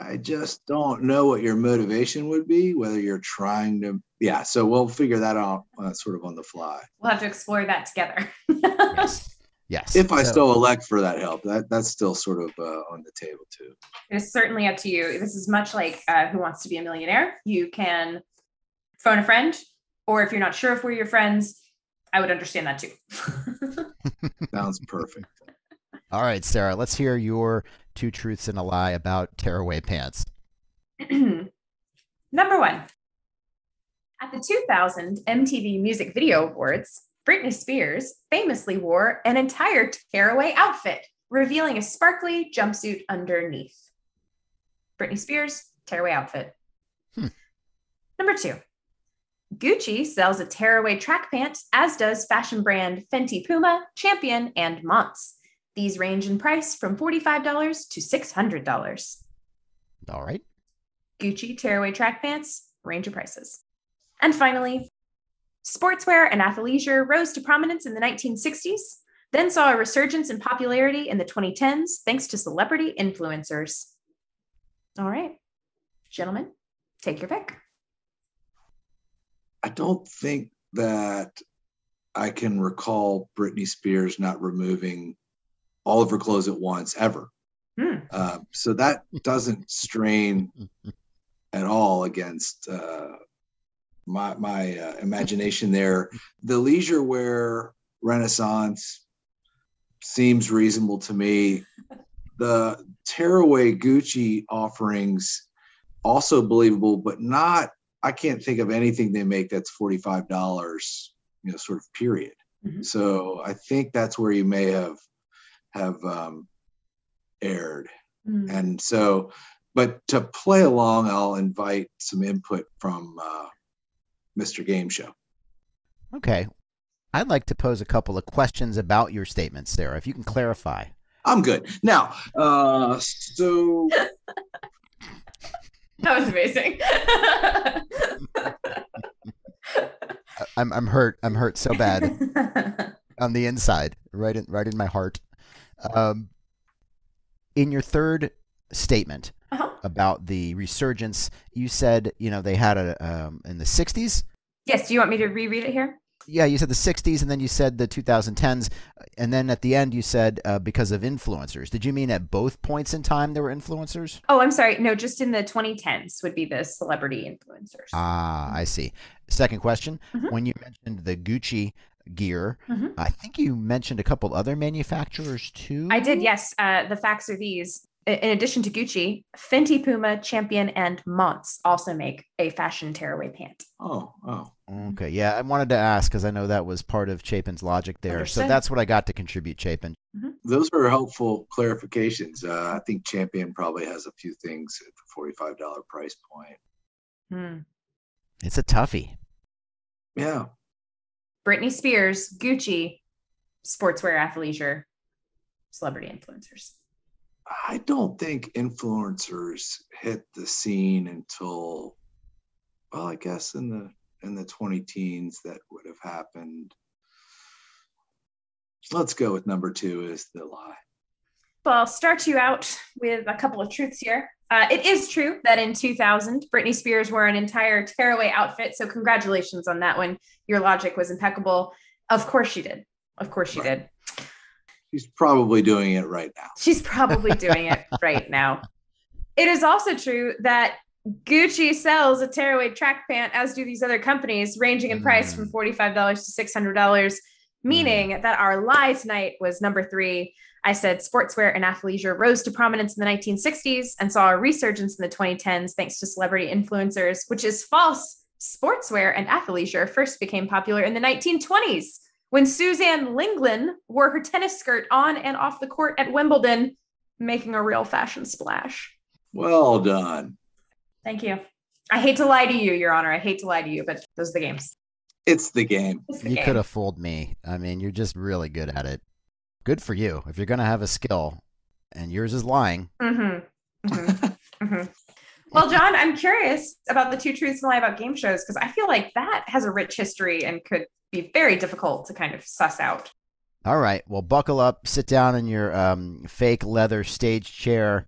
I just don't know what your motivation would be, whether you're trying to. Yeah, so we'll figure that out uh, sort of on the fly. We'll have to explore that together. Yes. Yes. If I So- still elect for that help, that that's still sort of uh, on the table too. It is certainly up to you. This is much like uh, Who Wants to Be a Millionaire. You can phone a friend, or if you're not sure if we're your friends, I would understand that too. Sounds perfect. All right, Sarah, let's hear your two truths and a lie about tearaway pants. Number one. At the 2000 MTV Music Video Awards, Britney Spears famously wore an entire tearaway outfit, revealing a sparkly jumpsuit underneath. Britney Spears, tearaway outfit. Hmm. Number two. Gucci sells a tearaway track pant, as does fashion brand Fenty Puma, Champion, and Mons. These range in price from $45 to $600. All right. Gucci tearaway track pants, range of prices. And finally, sportswear and athleisure rose to prominence in the 1960s, then saw a resurgence in popularity in the 2010s thanks to celebrity influencers. All right, gentlemen, take your pick. I don't think that I can recall Britney Spears not removing all of her clothes at once ever. Hmm. Uh, so that doesn't strain at all against uh, my my uh, imagination there. The leisure wear renaissance seems reasonable to me. The tearaway Gucci offerings also believable, but not. I can't think of anything they make that's forty five dollars. You know, sort of period. Mhm. So I think that's where you may have have um, aired. Hmm. And so, but to play along, I'll invite some input from uh, Mr. Game Show. Okay. I'd like to pose a couple of questions about your statements, Sarah, if you can clarify. I'm good. Now, uh, so That was amazing. I'm I'm hurt. I'm hurt so bad on the inside, right in right in my heart. Um, in your third statement Uh-huh. about the resurgence, you said you know they had a um, in the '60s. yes. Do you want me to reread it here? Yeah, you said the '60s, and then you said the 2010s, and then at the end you said uh, because of influencers. Did you mean at both points in time there were influencers? Oh, I'm sorry. No, just in the 2010s would be the celebrity influencers. Ah, I see. Second question: Mhm. When you mentioned the Gucci gear, Mhm. I think you mentioned a couple other manufacturers too. I did, yes. Uh, the facts are these. I- In addition to Gucci, Fenty, Puma, Champion, and Monts also make a fashion tearaway pant. Oh, oh. Okay, yeah, I wanted to ask because I know that was part of Chapin's logic there. So that's what I got to contribute, Chapin. Those are helpful clarifications. Uh, I think Champion probably has a few things at the forty-five dollar price point. Hmm. It's a toughie. Yeah, Britney Spears, Gucci, sportswear, athleisure, celebrity influencers. I don't think influencers hit the scene until, well, I guess in the in the twenty teens that would have happened. Let's go with number two is the lie. Well, I'll start you out with a couple of truths here. Uh, it is true that in 2000, Britney Spears wore an entire tearaway outfit. So, congratulations on that one. Your logic was impeccable. Of course, she did. Of course, she Right. did. He's probably doing it right now. She's probably doing it right now. It is also true that Gucci sells a tearaway track pant, as do these other companies, ranging in price from mm. $45 to $600, meaning mm. that our lie tonight was number three. I said sportswear and athleisure rose to prominence in the 1960s and saw a resurgence in the 2010s thanks to celebrity influencers, which is false. Sportswear and athleisure first became popular in the 1920s when Suzanne Lenglen wore her tennis skirt on and off the court at Wimbledon, making a real fashion splash. Well done. Thank you. I hate to lie to you, Your Honor. I hate to lie to you, but those are the games. It's the game. It's the You game. could have fooled me. I mean, you're just really good at it. Good for you. If you're going to have a skill and yours is lying, Mm-hmm. Mm-hmm. mm-hmm. Well, John, I'm curious about the two truths and a lie about game shows because I feel like that has a rich history and could be very difficult to kind of suss out. All right. Well, buckle up, sit down in your um, fake leather stage chair,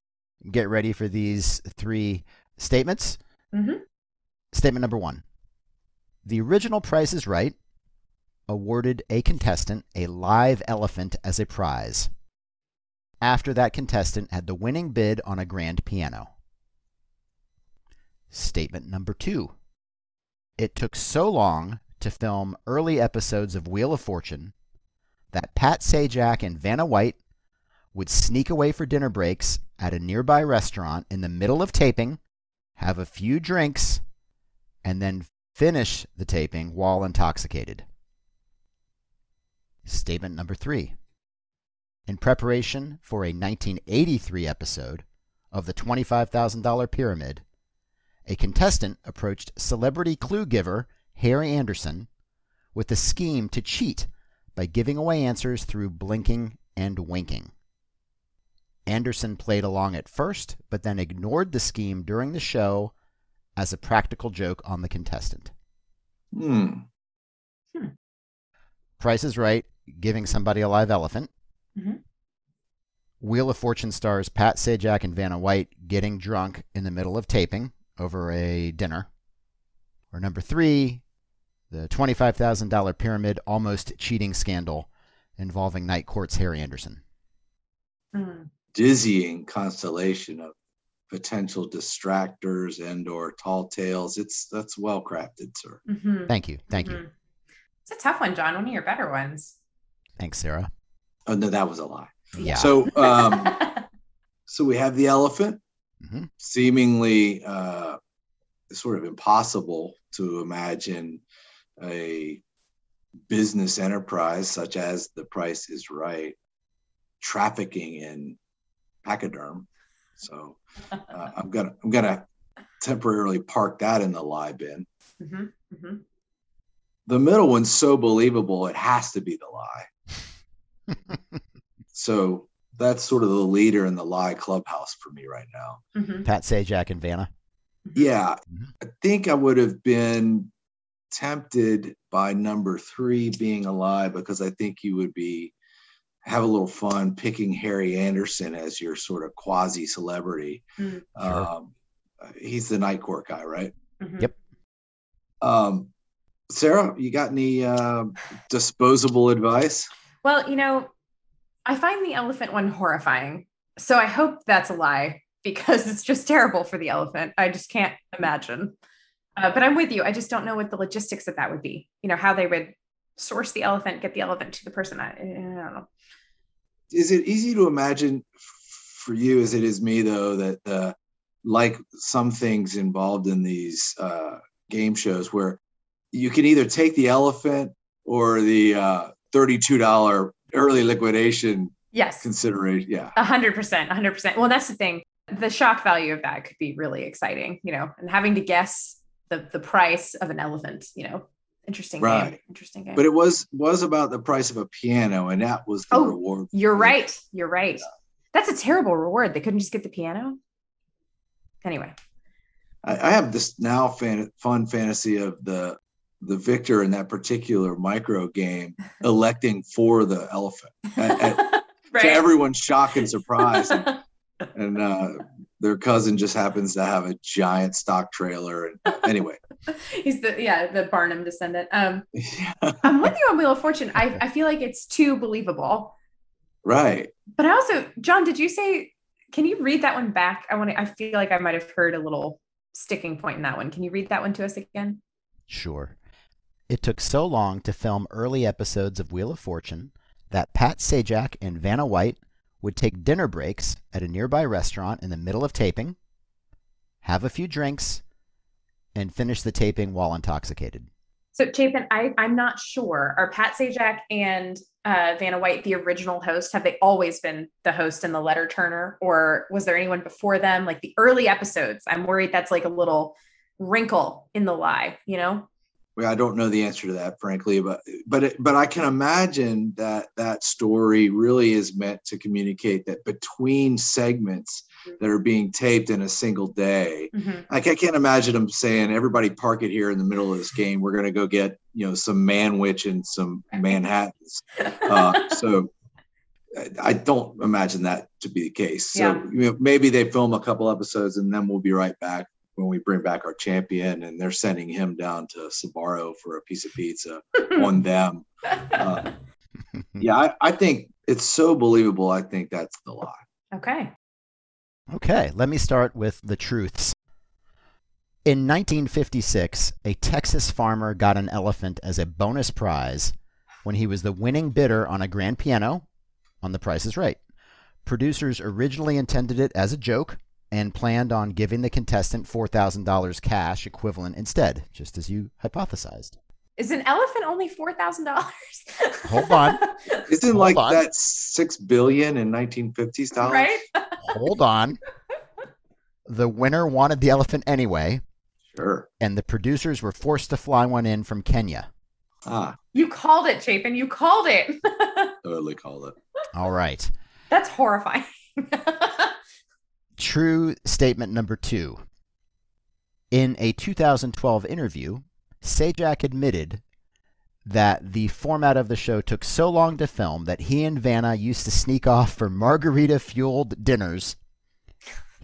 get ready for these three statements. Mhm. Statement number one The original Price is Right awarded a contestant a live elephant as a prize after that contestant had the winning bid on a grand piano. Statement number two It took so long to film early episodes of Wheel of Fortune that Pat Sajak and Vanna White would sneak away for dinner breaks at a nearby restaurant in the middle of taping, have a few drinks, and then finish the taping while intoxicated. Statement number three. In preparation for a 1983 episode of the $25,000 Pyramid, a contestant approached celebrity clue giver Harry Anderson with a scheme to cheat by giving away answers through blinking and winking. Anderson played along at first, but then ignored the scheme during the show as a practical joke on the contestant. Hmm. Price is Right, giving somebody a live elephant. Mhm. Wheel of Fortune stars Pat Sajak and Vanna White getting drunk in the middle of taping over a dinner. Or number three, the $25,000 pyramid almost cheating scandal involving Night Court's Harry Anderson. Mm. Dizzying constellation of potential distractors and or tall tales. It's that's well crafted, sir. Mhm. Thank you. Thank you. Mhm. It's a tough one, John. One of your better ones. Thanks, Sarah. Oh no, that was a lie. Yeah. So um so we have the elephant Mhm. seemingly uh, sort of impossible to imagine a business enterprise such as the price is right trafficking in pachyderm so uh, i'm gonna i'm gonna temporarily park that in the lie bin Mhm, mhm. the middle one's so believable it has to be the lie so that's sort of the leader in the lie clubhouse for me right now Mhm. Pat Sajak and Vanna. Yeah, Mhm. I think I would have been tempted by number three being a lie because I think you would be have a little fun picking Harry Anderson as your sort of quasi celebrity. Mm. Sure. Um, he's the night court guy, right? Mhm. Yep. Um, Sarah, you got any uh, disposable advice? Well, you know, I find the elephant one horrifying. So I hope that's a lie because it's just terrible for the elephant. I just can't imagine. Uh, but I'm with you. I just don't know what the logistics of that would be. You know, how they would source the elephant, get the elephant to the person. I, I don't know. Is it easy to imagine for you as it is me though that uh, like some things involved in these uh, game shows where you can either take the elephant or the uh, thirty-two dollar early liquidation Yes. consideration? Yeah, A hundred percent, a hundred percent. Well, that's the thing. The shock value of that could be really exciting, you know, and having to guess the the price of an elephant, you know, interesting game. Interesting game. but it was was about the price of a piano, and that was the Oh, reward. You're right. You're right. That's a terrible reward. They couldn't just get the piano. Anyway, I, I have this now fan, fun fantasy of the the victor in that particular micro game electing for the elephant at- at- to everyone's shock and surprise and, and uh, their cousin just happens to have a giant stock trailer and anyway He's the yeah the Barnum descendant. Um, I'm with you on Wheel of Fortune. I I feel like it's too believable. right But I also, John, did you say? Can you read that one back? I want to. I feel like I might have heard a little sticking point in that one. Can you read that one to us again? Sure. It took so long to film early episodes of Wheel of Fortune that Pat Sajak and Vanna White would take dinner breaks at a nearby restaurant in the middle of taping, have a few drinks, and finish the taping while intoxicated. So, Chapin, I I'm not sure. Are Pat Sajak and uh, Vanna White the original host? Have they always been the host and the letter turner, or was there anyone before them? Like the early episodes, I'm worried that's like a little wrinkle in the lie. You know? I don't know the answer to that, frankly, but but it, but I can imagine that that story really is meant to communicate that between segments that are being taped in a single day, Mhm. like I can't imagine them saying, "Everybody, park it here in the middle of this game. We're going to go get you know some manwich and some Manhattans." Uh, so I- I don't imagine that to be the case. So Yeah. you know, maybe they film a couple episodes and then we'll be right back when we bring back our champion and they're sending him down to Sbarro for a piece of pizza on them. Uh, yeah, I, I think it's so believable. I think that's the lie. okay. Okay, let me start with the truths. In 1956, a Texas farmer got an elephant as a bonus prize when he was the winning bidder on a grand piano on The Price is Right. Producers originally intended it as a joke and planned on giving the contestant $4,000 cash equivalent instead, just as you hypothesized. Is an elephant only four thousand dollars? Hold on. Isn't Hold like on. that six billion in 1950s dollars? right? Hold on. The winner wanted the elephant anyway, Sure. and the producers were forced to fly one in from Kenya. Ah, You called it, Chapin. You called it. totally called it. All right. That's horrifying. True statement number two. In a 2012 interview, Sajak admitted that the format of the show took so long to film that he and Vanna used to sneak off for margarita fueled dinners.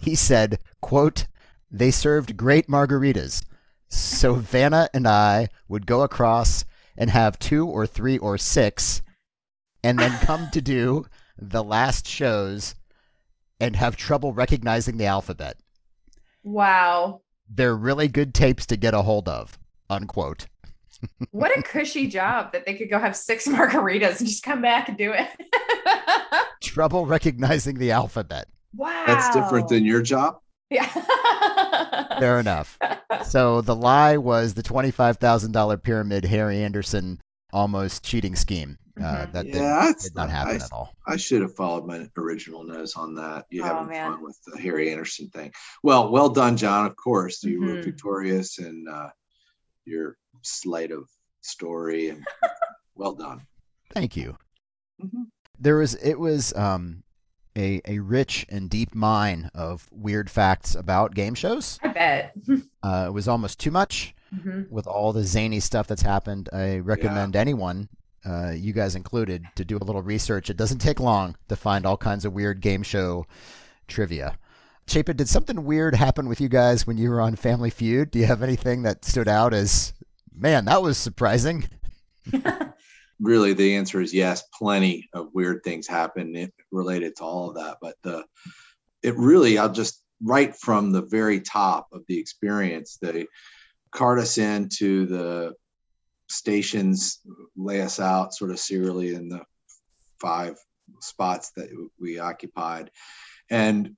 He said, quote, they served great margaritas. So Vanna and I would go across and have two or three or six and then come to do the last shows and have trouble recognizing the alphabet. wow. They're really good tapes to get a hold of. Unquote. What a cushy job that they could go have six margaritas and just come back and do it. Trouble recognizing the alphabet. wow. That's different than your job. Yeah. Fair enough. So the lie was the twenty-five thousand dollar pyramid Harry Anderson almost cheating scheme. Uh, Mhm. that Yeah, did, that's did not not happen nice. at all. I should have followed my original nose on that. You Oh, having man. fun with the Harry Anderson thing. Well, well done, John. Of course, you were Mhm. victorious in uh, your sleight of story, and well done. Thank you. Mhm. There was it was um, a a rich and deep mine of weird facts about game shows. I bet. Uh, it was almost too much. Mhm. with all the zany stuff that's happened. I recommend anyone, uh, you guys included, to do a little research. It doesn't take long to find all kinds of weird game show trivia. Chapin, did something weird happen with you guys when you were on Family Feud? Do you have anything that stood out as, man, that was surprising? really the answer is yes plenty of weird things happen related to all of that but the it really i'll just right from the very top of the experience they cart us into the stations lay us out sort of serially in the five spots that we occupied. And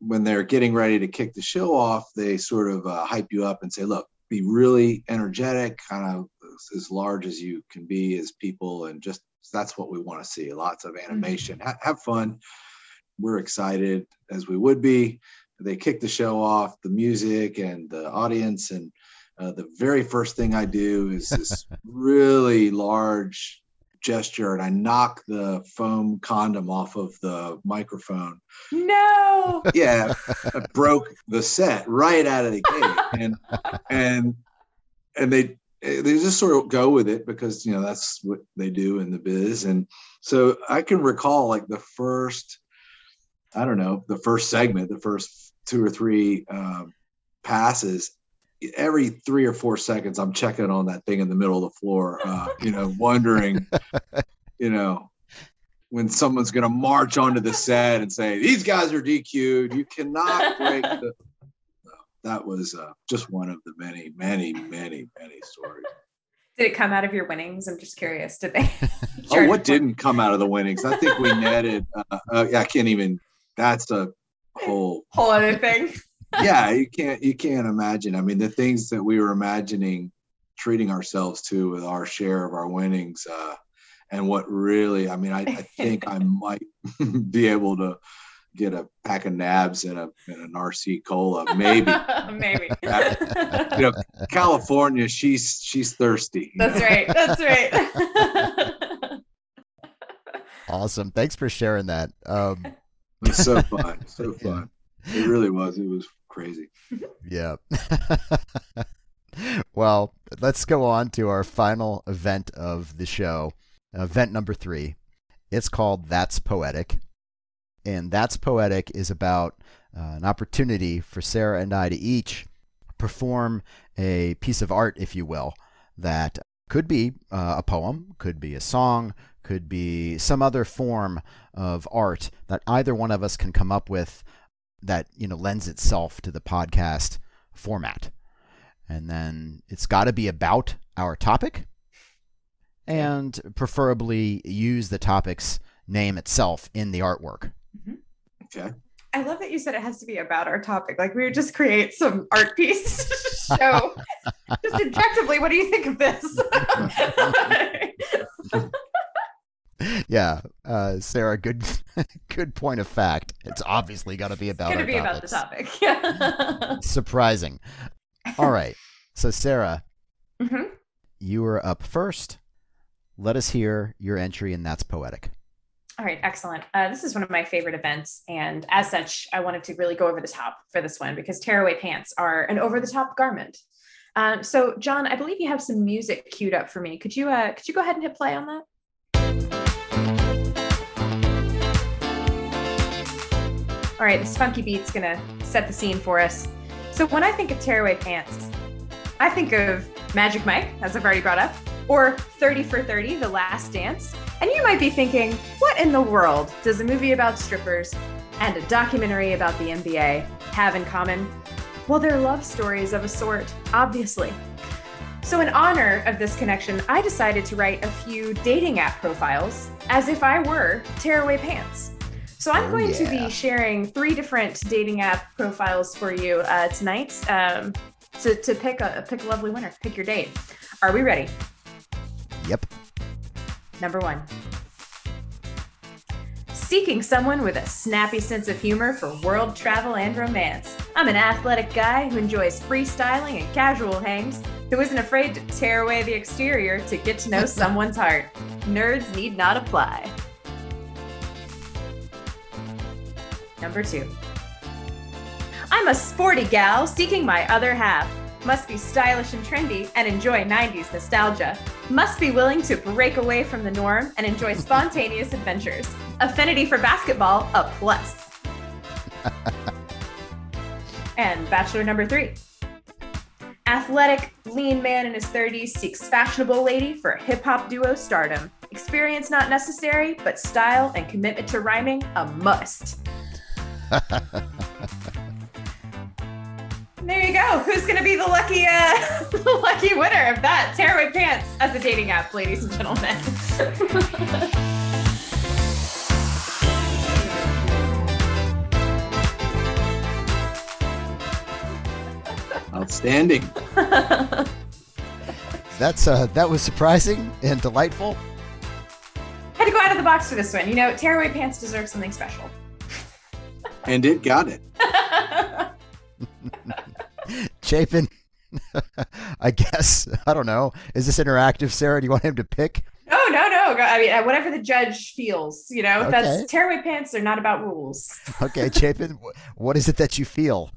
when they're getting ready to kick the show off they sort of uh, hype you up and say look be really energetic kind of as large as you can be as people and just that's what we want to see lots of animation. Ha- have fun. We're excited as we would be. They kick the show off the music and the audience and uh, the very first thing i do is this really large gesture and i knock the foam condom off of the microphone No. yeah I broke the set right out of the gate and and and they they just sort of go with it because you know that's what they do in the biz and so i can recall like the first i don't know the first segment the first two or three um, passes every three or four seconds i'm checking on that thing in the middle of the floor uh, you know wondering you know when someone's going to march onto the set and say these guys are DQ'd, you cannot break the. That was uh, just one of the many, many, many, many stories. Did it come out of your winnings? I'm just curious. Did they? Oh, what didn't come out of the winnings? I think we netted. Uh, uh, I can't even. That's a whole. Whole other thing. Yeah, you can't. You can't imagine. I mean, the things that we were imagining treating ourselves to with our share of our winnings. Uh, and what really, I mean, I, I think I might be able to get a pack of nabs and a and an RC cola, maybe. Maybe. you know, California, she's she's thirsty. That's right. That's right. Awesome. Thanks for sharing that. Um, It was so fun, so Yeah. fun. It really was. It was crazy. yeah. well, let's go on to our final event of the show, event number three. It's called That's Poetic. And That's Poetic is about uh, an opportunity for Sarah and I to each perform a piece of art, if you will, that could be uh, a poem, could be a song, could be some other form of art that either one of us can come up with that you know lends itself to the podcast format and then it's got to be about our topic and preferably use the topic's name itself in the artwork mm-hmm. Okay. I love that you said it has to be about our topic. Like we would just create some art piece to show. just objectively, what do you think of this? yeah uh, sarah good good point of fact it's obviously got to be about it's our gonna be about the topic. Yeah. surprising all right so sarah Mhm. you are up first let us hear your entry and that's poetic All right, excellent. Uh, this is one of my favorite events. And as such, I wanted to really go over the top for this one because tearaway pants are an over the top garment. Um, so, John, I believe you have some music queued up for me. Could you uh, could you go ahead and hit play on that? All right, this funky beat's gonna set the scene for us. So, when I think of tearaway pants, I think of Magic Mike, as I've already brought up, or 30 for 30, The Last Dance. And you might be thinking, what in the world does a movie about strippers and a documentary about the NBA have in common? Well, they're love stories of a sort, obviously. So, in honor of this connection, I decided to write a few dating app profiles as if I were Tearaway Pants. So, I'm Oh, going to be sharing three different dating app profiles for you uh, tonight um, to, to pick a pick a lovely winner, pick your date. Are we ready? yep Number one. Seeking someone with a snappy sense of humor for world travel and romance. I'm an athletic guy who enjoys freestyling and casual hangs, who isn't afraid to tear away the exterior to get to know someone's heart. Nerds need not apply. Number two. I'm a sporty gal seeking my other half, must be stylish and trendy and enjoy 90s nostalgia, must be willing to break away from the norm and enjoy spontaneous adventures. Affinity for basketball, a plus. and bachelor number three. Athletic, lean man in his 30s seeks fashionable lady for hip hop duo stardom. Experience not necessary, but style and commitment to rhyming a must. There you go. Who's going to be the lucky, uh, the lucky winner of that? Tearaway Pants as a dating app, ladies and gentlemen. Outstanding. That's uh, that was surprising and delightful. Had to go out of the box for this one. You know, Tearaway Pants deserve something special. And it got it. Chapin, I guess I don't know. Is this interactive, Sarah? Do you want him to pick? No, no, no. I mean, uh, whatever the judge feels, you know, Okay. that's tearaway pants are not about rules. Okay, Chapin, what is it that you feel?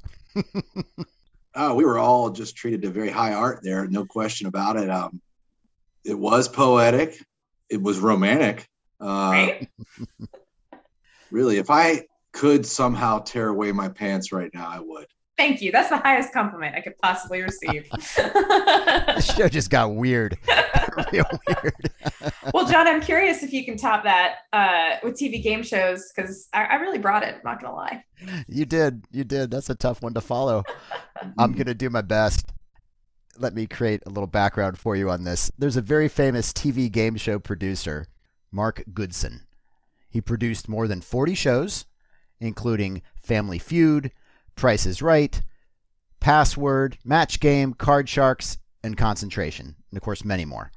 Oh, we were all just treated to very high art there, no question about it. Um, it was poetic, it was romantic. Uh, Right? Really, if I could somehow tear away my pants right now, I would. Thank you. That's the highest compliment I could possibly receive. The show just got weird, real weird. well, John, I'm curious if you can top that uh, with TV game shows because I, I really brought it. I'm not gonna lie. You did, you did. That's a tough one to follow. I'm gonna do my best. Let me create a little background for you on this. There's a very famous TV game show producer, Mark Goodson. He produced more than 40 shows, including Family Feud, Price is Right, Password, Match Game, Card Sharks, and Concentration, and of course, many more.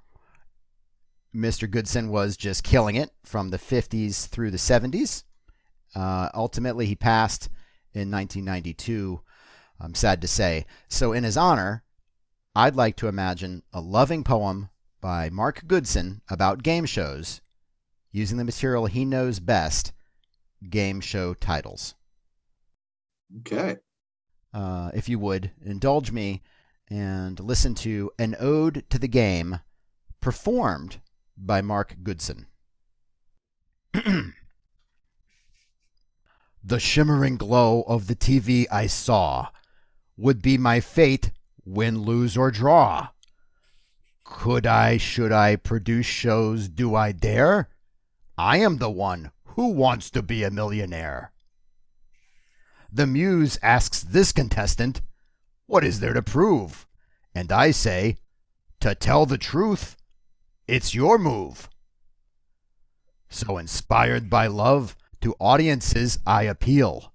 Mr. Goodson was just killing it from the 50s through the 70s. Uh, ultimately, he passed in 1992. I'm sad to say. So, in his honor, I'd like to imagine a loving poem by Mark Goodson about game shows using the material he knows best game show titles. Okay. Uh, if you would, indulge me and listen to An Ode to the Game performed by Mark Goodson. the shimmering glow of the TV I saw would be my fate, win, lose, or draw. Could I, should I produce shows, do I dare? I am the one who wants to be a millionaire. The muse asks this contestant, What is there to prove? And I say, To tell the truth, it's your move. So inspired by love, to audiences I appeal.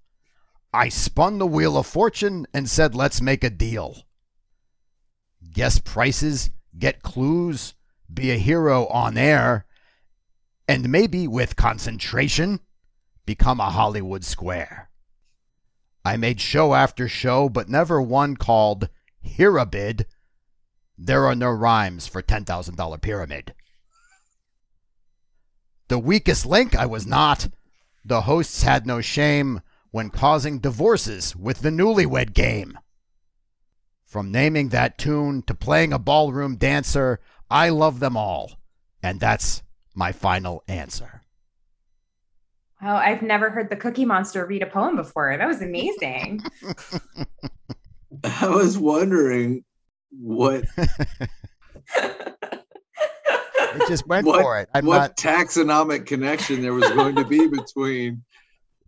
I spun the wheel of fortune and said, Let's make a deal. Guess prices, get clues, be a hero on air, and maybe with concentration, become a Hollywood square. I made show after show, but never one called Here a Bid. There are no rhymes for $10,000 pyramid. The weakest link I was not. The hosts had no shame when causing divorces with the newlywed game. From naming that tune to playing a ballroom dancer, I love them all. And that's my final answer. Wow, I've never heard the Cookie Monster read a poem before. That was amazing. I was wondering what It just went What- for it. I'm what not. taxonomic connection there was going to be between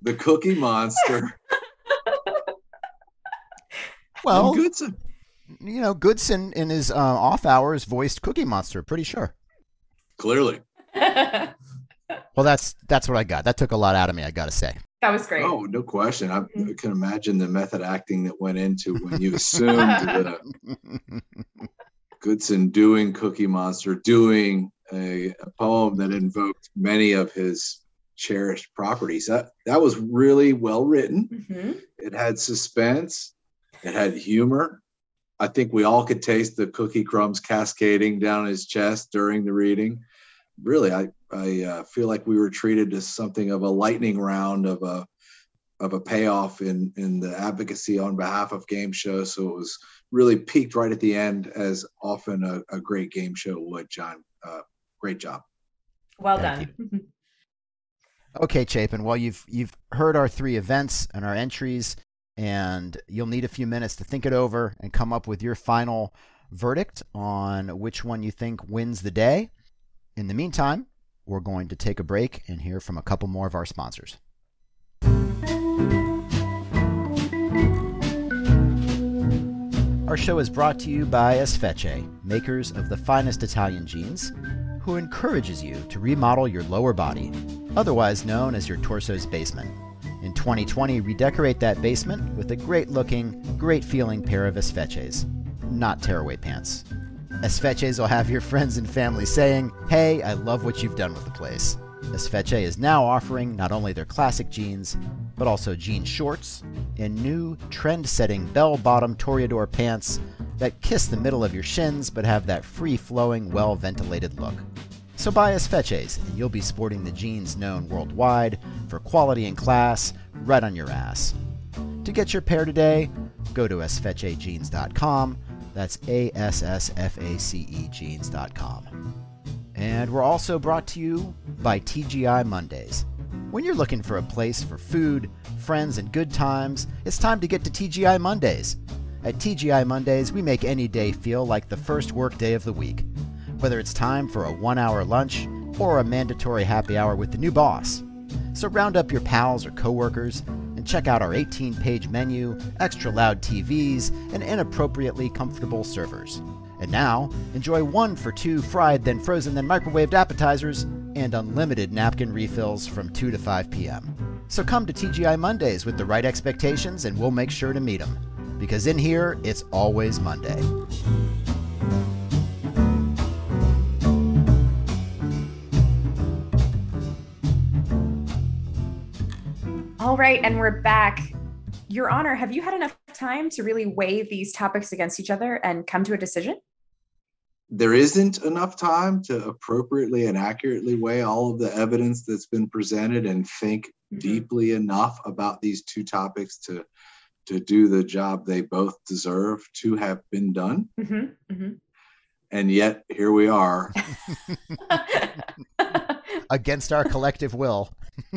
the Cookie Monster Well, and Goodson. you know, Goodson in his uh, off hours voiced Cookie Monster. Pretty sure. Clearly. That Well, that's that's what I got. That took a lot out of me. I got to say. That was great. Oh, no question. I Mhm. can imagine the method acting that went into when you assumed that Goodson doing Cookie Monster, doing a, a poem that invoked many of his cherished properties. That that was really well written. Mhm. It had suspense. It had humor. I think we all could taste the cookie crumbs cascading down his chest during the reading. Really, I I uh, feel like we were treated to something of a lightning round of a of a payoff in in the advocacy on behalf of game shows. So it was really peaked right at the end, as often a, a great game show would. John, uh, great job. Well Thank done. Okay, Chapin. Well, you've you've heard our three events and our entries, and you'll need a few minutes to think it over and come up with your final verdict on which one you think wins the day. In the meantime, we're going to take a break and hear from a couple more of our sponsors. Our show is brought to you by Esfece, makers of the finest Italian jeans, who encourages you to remodel your lower body, otherwise known as your torso's basement. In 2020, redecorate that basement with a great looking, great feeling pair of Esfeces, not tearaway pants. Esfeces will have your friends and family saying, Hey, I love what you've done with the place. Esfece is now offering not only their classic jeans, but also jean shorts and new trend setting bell bottom Toreador pants that kiss the middle of your shins but have that free flowing, well ventilated look. So buy Esfeces and you'll be sporting the jeans known worldwide for quality and class right on your ass. To get your pair today, go to esfecejeans.com. That's A S S F A C E jeans.com. And we're also brought to you by TGI Mondays. When you're looking for a place for food, friends, and good times, it's time to get to TGI Mondays. At TGI Mondays, we make any day feel like the first work day of the week. Whether it's time for a one hour lunch or a mandatory happy hour with the new boss. So round up your pals or coworkers check out our 18 page menu, extra loud TVs, and inappropriately comfortable servers. And now, enjoy one for two fried, then frozen, then microwaved appetizers and unlimited napkin refills from 2 to 5 p.m. So come to TGI Mondays with the right expectations and we'll make sure to meet them. Because in here, it's always Monday. Right, and we're back. Your Honor, have you had enough time to really weigh these topics against each other and come to a decision? There isn't enough time to appropriately and accurately weigh all of the evidence that's been presented and think Mhm. deeply enough about these two topics to to do the job they both deserve to have been done. Mhm, mhm. And yet here we are. Against our collective will.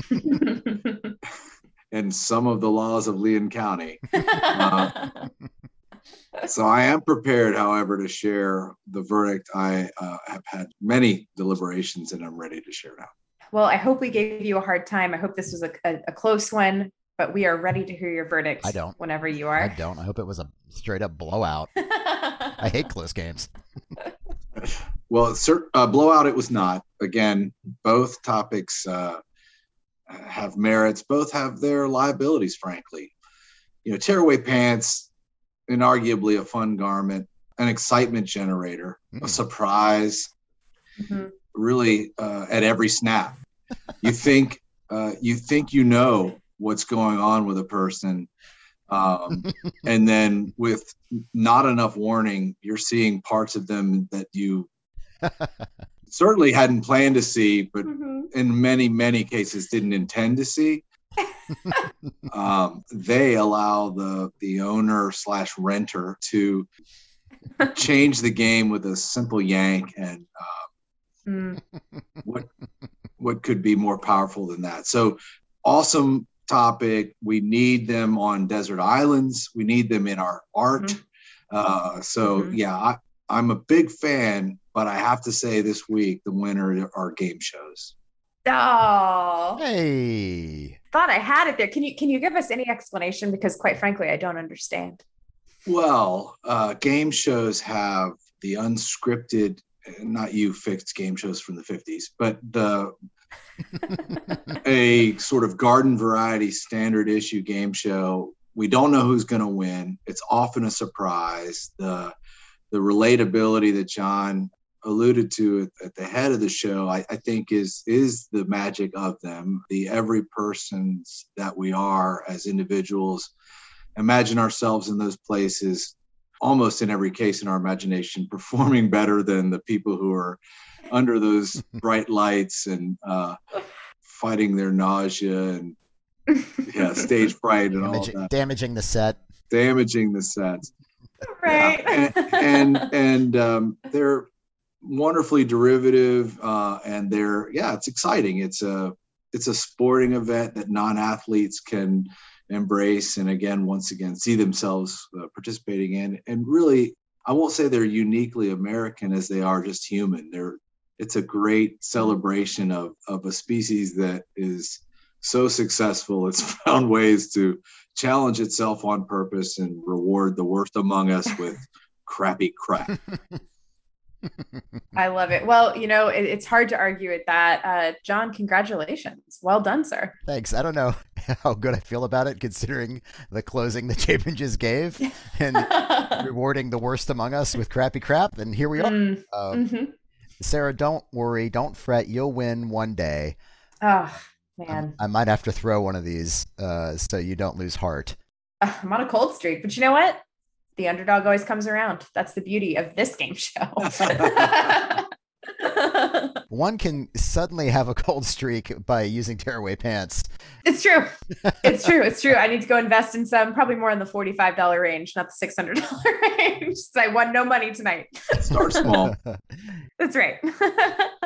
and some of the laws of Leon County. So I am prepared, however, to share the verdict. I uh, have had many deliberations and I'm ready to share now. well, I hope we gave you a hard time. I hope this was a, a, a close one, but we are ready to hear your verdict. I don't. Whenever you are. I don't. I hope it was a straight up blowout. I hate close games. Well, cert, uh, blowout it was not. Again, both topics uh, have merits. Both have their liabilities, frankly. You know, tearaway pants, inarguably a fun garment, an excitement generator, a Mm. surprise, Mhm. really uh, at every snap. You think uh, you think you know what's going on with a person, um, and then with not enough warning, you're seeing parts of them that you certainly hadn't planned to see, but Mhm. in many many cases didn't intend to see. um, they allow the the owner slash renter to change the game with a simple yank and Mm. what what could be more powerful than that so awesome topic we need them on desert islands we need them in our art Mhm. uh, so Mhm. yeah I, i'm a big fan but i have to say this week the winner are game shows Oh, Hey. thought I had it there. Can you can you give us any explanation? Because quite frankly, I don't understand. well uh, game shows have the unscripted not you fixed game shows from the 50s but the a sort of garden variety standard issue game show. We don't know who's going to win. It's often a surprise. The the relatability that John alluded to at, at the head of the show, I, I think is is the magic of them. The every persons that we are as individuals, imagine ourselves in those places, almost in every case in our imagination, performing better than the people who are under those bright lights and uh, fighting their nausea and yeah, stage fright and all Damaging, that, damaging the set. damaging the sets. right. Yeah, and and, and um, they're wonderfully derivative, uh, and they're yeah, it's exciting. It's a it's a sporting event that non-athletes can embrace, and again, once again, see themselves uh, participating in. And really, I won't say they're uniquely American as they are just human. They're it's a great celebration of of a species that is so successful it's found ways to challenge itself on purpose and reward the worst among us with crappy crap I love it. Well, you know, it, it's hard to argue with that. Uh, John, congratulations. Well done, sir. Thanks. I don't know how good I feel about it considering the closing the Chapin just gave and rewarding the worst among us with crappy crap. And here we are. Mm, Um, mhm. Sarah, don't worry. Don't fret. You'll win one day. Oh, I- man. I might have to throw one of these uh, so you don't lose heart. I'm on a cold streak, but you know what? The underdog always comes around. That's the beauty of this game show. One can suddenly have a cold streak by using tearaway pants. it's true. It's true. It's true. I need to go invest in some, probably more in the $45 range, not the $600 range. 'cause I won no money tonight. start small That's right.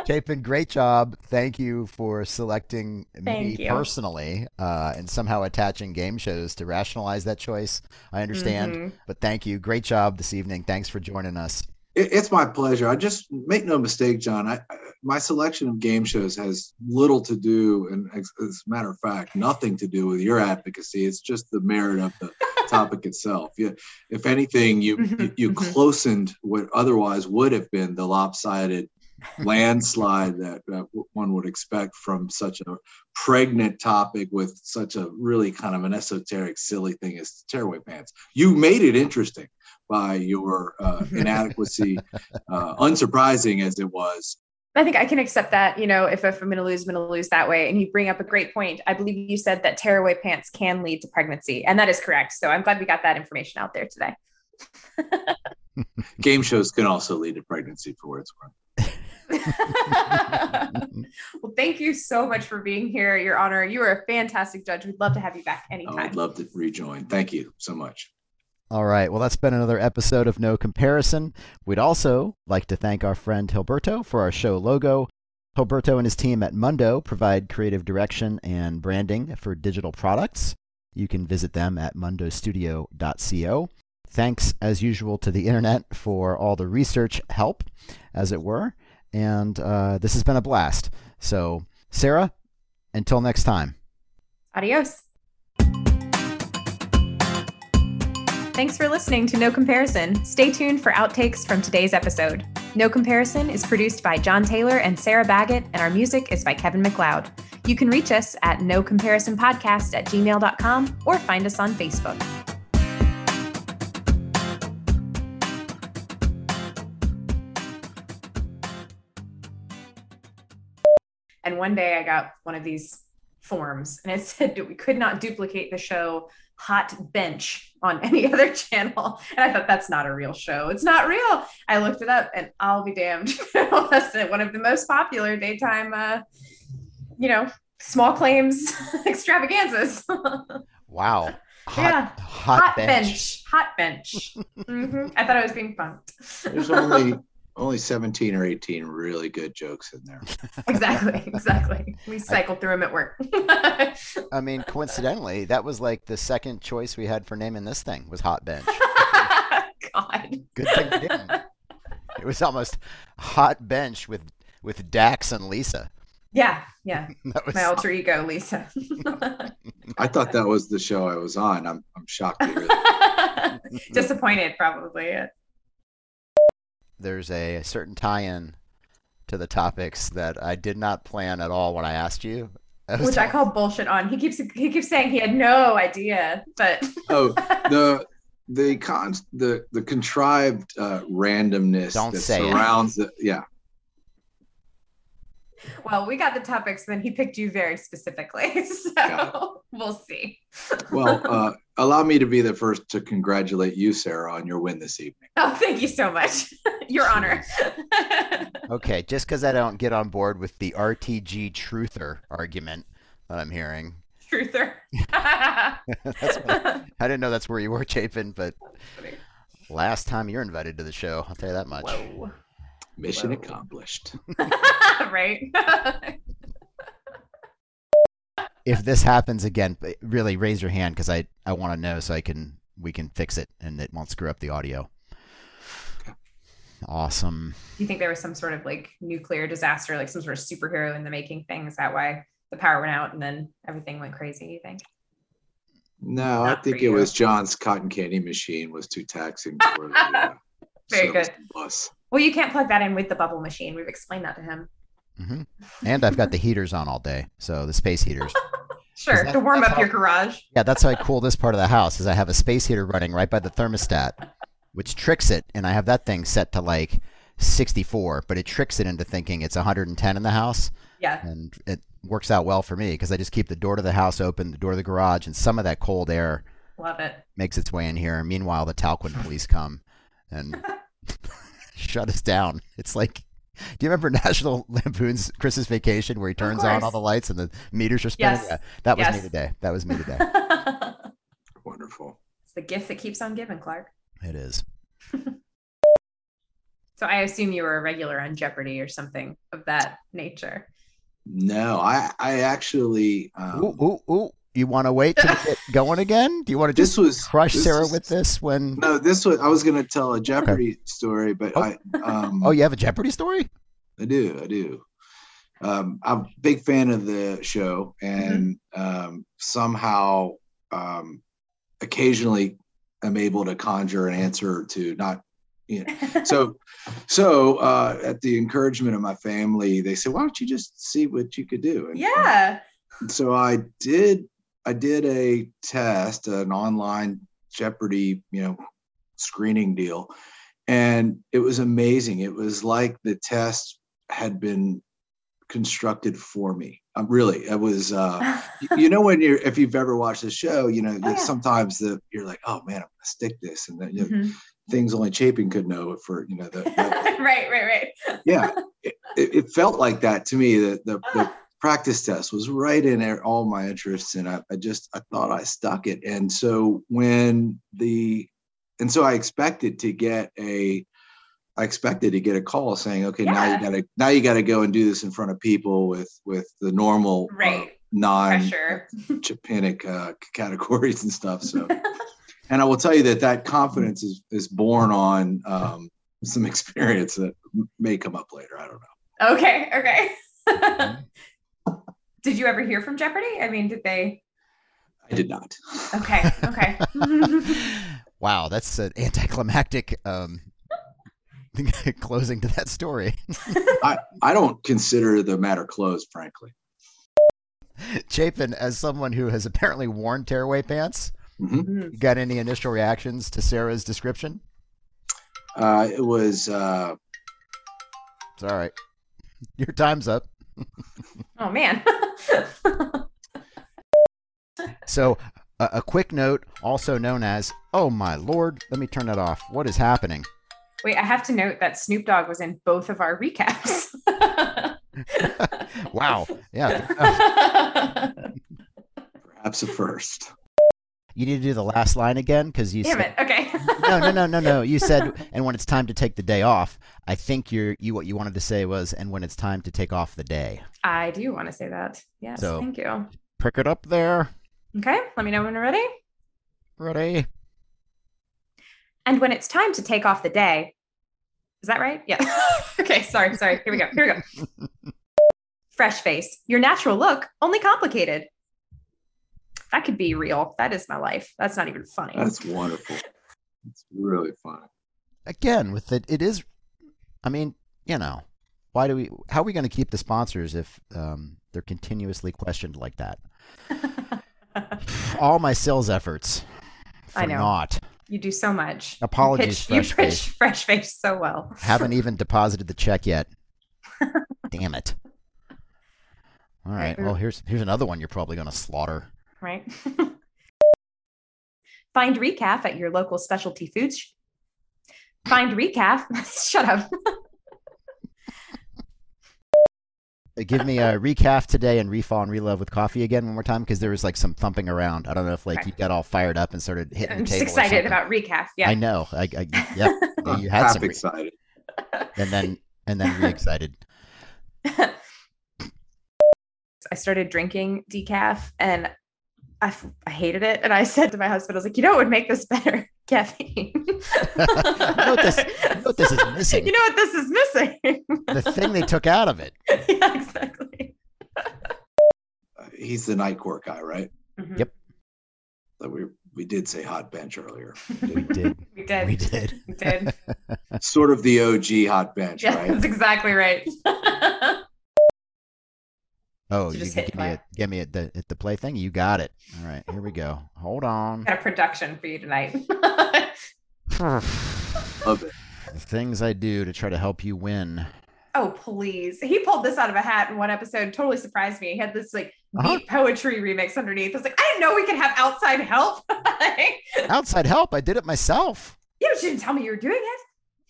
Chapin, great job. Thank you for selecting me you. personally uh, and somehow attaching game shows to rationalize that choice. I understand, Mhm. but thank you. Great job this evening. Thanks for joining us. It, it's my pleasure. I just make no mistake, John. I, I my selection of game shows has little to do, and as, as a matter of fact, nothing to do with your advocacy. It's just the merit of the topic itself. You, if anything, you you, you Mhm. closened what otherwise would have been the lopsided landslide that uh, one would expect from such a pregnant topic with such a really kind of an esoteric, silly thing as tearaway pants. You made it interesting by your uh, inadequacy, uh, unsurprising as it was. I think I can accept that. You know, if, if I'm going to lose, I'm going to lose that way. And you bring up a great point. I believe you said that tearaway pants can lead to pregnancy, and that is correct. So I'm glad we got that information out there today. Game shows can also lead to pregnancy for what it's worth. well, thank you so much for being here. Your honor. You are a fantastic judge. We'd love to have you back anytime. I'd love to rejoin. Thank you so much. All right. Well, that's been another episode of No Comparison. We'd also like to thank our friend Hilberto for our show logo. Hilberto and his team at Mundo provide creative direction and branding for digital products. You can visit them at mundostudio.co. Thanks, as usual, to the internet for all the research help, as it were. And uh, this has been a blast. So, Sarah, until next time. Adios. Thanks for listening to No Comparison. Stay tuned for outtakes from today's episode. No Comparison is produced by John Taylor and Sarah Baggett, and our music is by Kevin MacLeod. You can reach us at no comparison podcast at gmail.com or find us on Facebook. And one day I got one of these forms and it said that we could not duplicate the show Hot Bench on any other channel. And I thought that's not a real show. It's not real. I looked it up and I'll be damned. that's one of the most popular daytime, uh, you know, small claims extravaganzas. Wow. Hot, Yeah. hot, Hot bench. bench. Hot bench. Mhm. I thought I was being punked. There's only only 17 or 18 really good jokes in there. exactly. Exactly. We cycled through them at work. I mean, coincidentally, that was like the second choice we had for naming this thing was hot bench. God. Good thing we didn't. It was almost hot bench with with Dax and Lisa. Yeah. Yeah. That was My alter ego, Lisa. I thought that was the show I was on. I'm, I'm shocked to. Disappointed, probably. There's a certain tie-in to the topics that I did not plan at all when I asked you. I was Which I call bullshit on. He keeps he keeps saying he had no idea, but Oh, the the con the the contrived uh, randomness Don't that say it. the yeah. Well, we got the topics, then he picked you very specifically. So we'll see. Well, uh, allow me to be the first to congratulate you, Sarah, on your win this evening. Oh, thank you so much. Your honor. okay, just because I don't get on board with the RTG truther argument that I'm hearing. Truther. That's what- I didn't know that's where you were, Chapin, but Last time you're invited to the show, I'll tell you that much. Whoa. Mission Whoa. accomplished. right. If this happens again, really raise your hand because I, I want to know so I can we can fix it and it won't screw up the audio. Awesome. Do you think there was some sort of like nuclear disaster, like some sort of superhero in the making thing? Is that why the power went out and then everything went crazy? You think? No, I think it you. was John's cotton candy machine was too taxing for the uh, Very good. bus. Well, you can't plug that in with the bubble machine. We've explained that to him. hmm And I've got the heaters on all day, so the space heaters. Sure, that- to warm up your garage. Yeah, that's how I cool this part of the house. Is I have a space heater running right by the thermostat, which tricks it, and I have that thing set to like 64, but it tricks it into thinking it's 110 in the house, Yeah. and it works out well for me because I just keep the door to the house open, the door to the garage, and some of that cold air Love it. makes its way in here. Meanwhile, the Talquin police come and shut us down. It's like, do you remember National Lampoon's Christmas Vacation where he turns on all the lights and the meters are spinning? Yes. Yeah, that was me today. That was me today. Wonderful. It's the gift that keeps on giving, Clark. it is. So I assume you were a regular on Jeopardy or something of that nature. No, I I actually um, Ooh, ooh, ooh. You want to wait to get going again? Do you want to this just was crush this Sarah was- with this when? No, this was I was gonna tell a Jeopardy story, but Oh. I um Oh, you have a Jeopardy story? I do, I do. Um, I'm a big fan of the show, and um, somehow, um, occasionally, I'm able to conjure an answer to not, you know. So, so uh, at the encouragement of my family, they said, "Why don't you just see what you could do?" And, yeah. and so I did. I did a test, an online Jeopardy, you know, screening deal, and it was amazing. It was like the test had been constructed for me. Um, really, it was. Uh, you know, when you're, if you've ever watched the show, you know, Oh, yeah. sometimes the you're like, oh man, I'm gonna stick this, and then you know, Mhm. things only Chapin could know for you know the, the right, right, right. yeah. It, it felt like that to me. That the, the Ah, practice test was right in there, all my interests, and I, I just I thought I stuck it. And so when the and so I expected to get a I expected to get a call saying, okay, now you gotta now you gotta go and do this in front of people with with the normal uh, Right. non Pressure. Chapinic uh, categories and stuff. So and I will tell you that that confidence is is born on um, some experience that may come up later. I don't know. Okay, okay. did you ever hear from Jeopardy? I mean, did they? I did not. Okay, okay. wow, that's an anticlimactic um, closing to that story. I, I don't consider the matter closed, frankly. Chapin, as someone who has apparently worn tearaway pants, Mhm. Mm. you got any initial reactions to Sarah's description? Uh, it was uh, It's all right. Your time's up. Oh man. So, a, a quick note, also known as, oh my lord, let me turn that off. What is happening? Wait, I have to note that Snoop Dogg was in both of our recaps. Wow. Yeah. perhaps a first. You need to do the last line again because you Damn said, it. Okay. no, no, no, no, no. You said, and when it's time to take the day off. I think you're you what you wanted to say was, and when it's time to take off the day. I do want to say that. Yes. So- Thank you. Prick it up there. Okay. Let me know when you're ready. Ready? And when it's time to take off the day, is that right? Yeah. okay. Sorry. Sorry. Here we go. Here we go. Fresh face. Your natural look, only complicated. That could be real. That is my life. That's not even funny. That's wonderful. It's really fun. Again, with it, it is. I mean, you know, why do we? How are we going to keep the sponsors if um, they're continuously questioned like that? All my sales efforts for I know. naught. you do so much. Apologies, you pitch, Fresh you Face. pitch fresh face so well. Haven't even deposited the check yet. Damn it. All right. Well, here's here's another one you're probably going to slaughter. Right? Find recaf at your local specialty foods. sh- Find recaf. Shut up. give me a recap today and refall and relove with coffee again one more time because there was like some thumping around. I don't know if like Okay. you got all fired up and started hitting I'm the just table. or excited about recap. Yeah. I know. I, I yeah. yeah, you had some, re- excited. and then and then re excited. I started drinking decaf and I, f- I hated it. And I said to my husband, I was like, you know what would make this better? Caffeine. you know what this- you know what this is missing? You know what this is missing? The thing they took out of it. yeah, exactly. He's the night court guy, right? Mhm. Yep. That we we did say hot bench earlier. We did. We did. We did. We did. sort of the OG hot bench, Yeah, right? that's exactly right. Oh, you just can hit give me a give me a, the at the play thing. You got it. All right, here we go. Hold on. Got a production for you tonight. Love it. The things I do to try to help you win. oh, please. He pulled this out of a hat in one episode. Totally surprised me. He had this like Uh-huh. beat poetry remix underneath. I was like, I didn't know we could have outside help. Outside help. I did it myself. you didn't tell me you were doing it.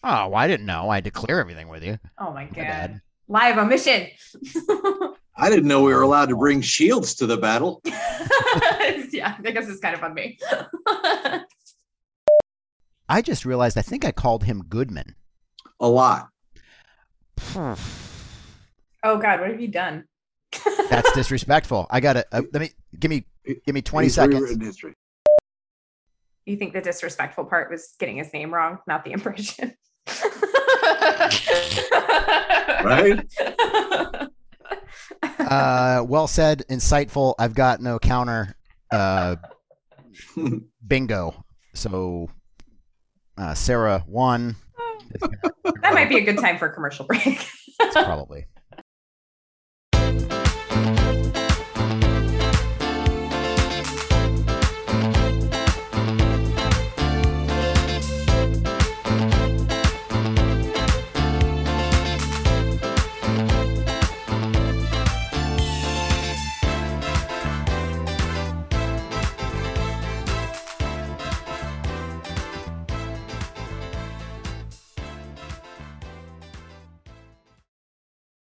Oh, well, I didn't know. I had to clear everything with you. Oh my god. bad. Live omission. I didn't know we were allowed to bring shields to the battle. yeah, I guess it's kind of on me. I just realized I think I called him Goodman. A lot. oh god, what have you done? That's disrespectful. I got to uh, let me give me give me 20 He's seconds. history. you think the disrespectful part was getting his name wrong, not the impression. Right? Uh, well said, insightful. I've got no counter. Uh, bingo. So uh, Sarah won. that might be a good time for a commercial break. Probably.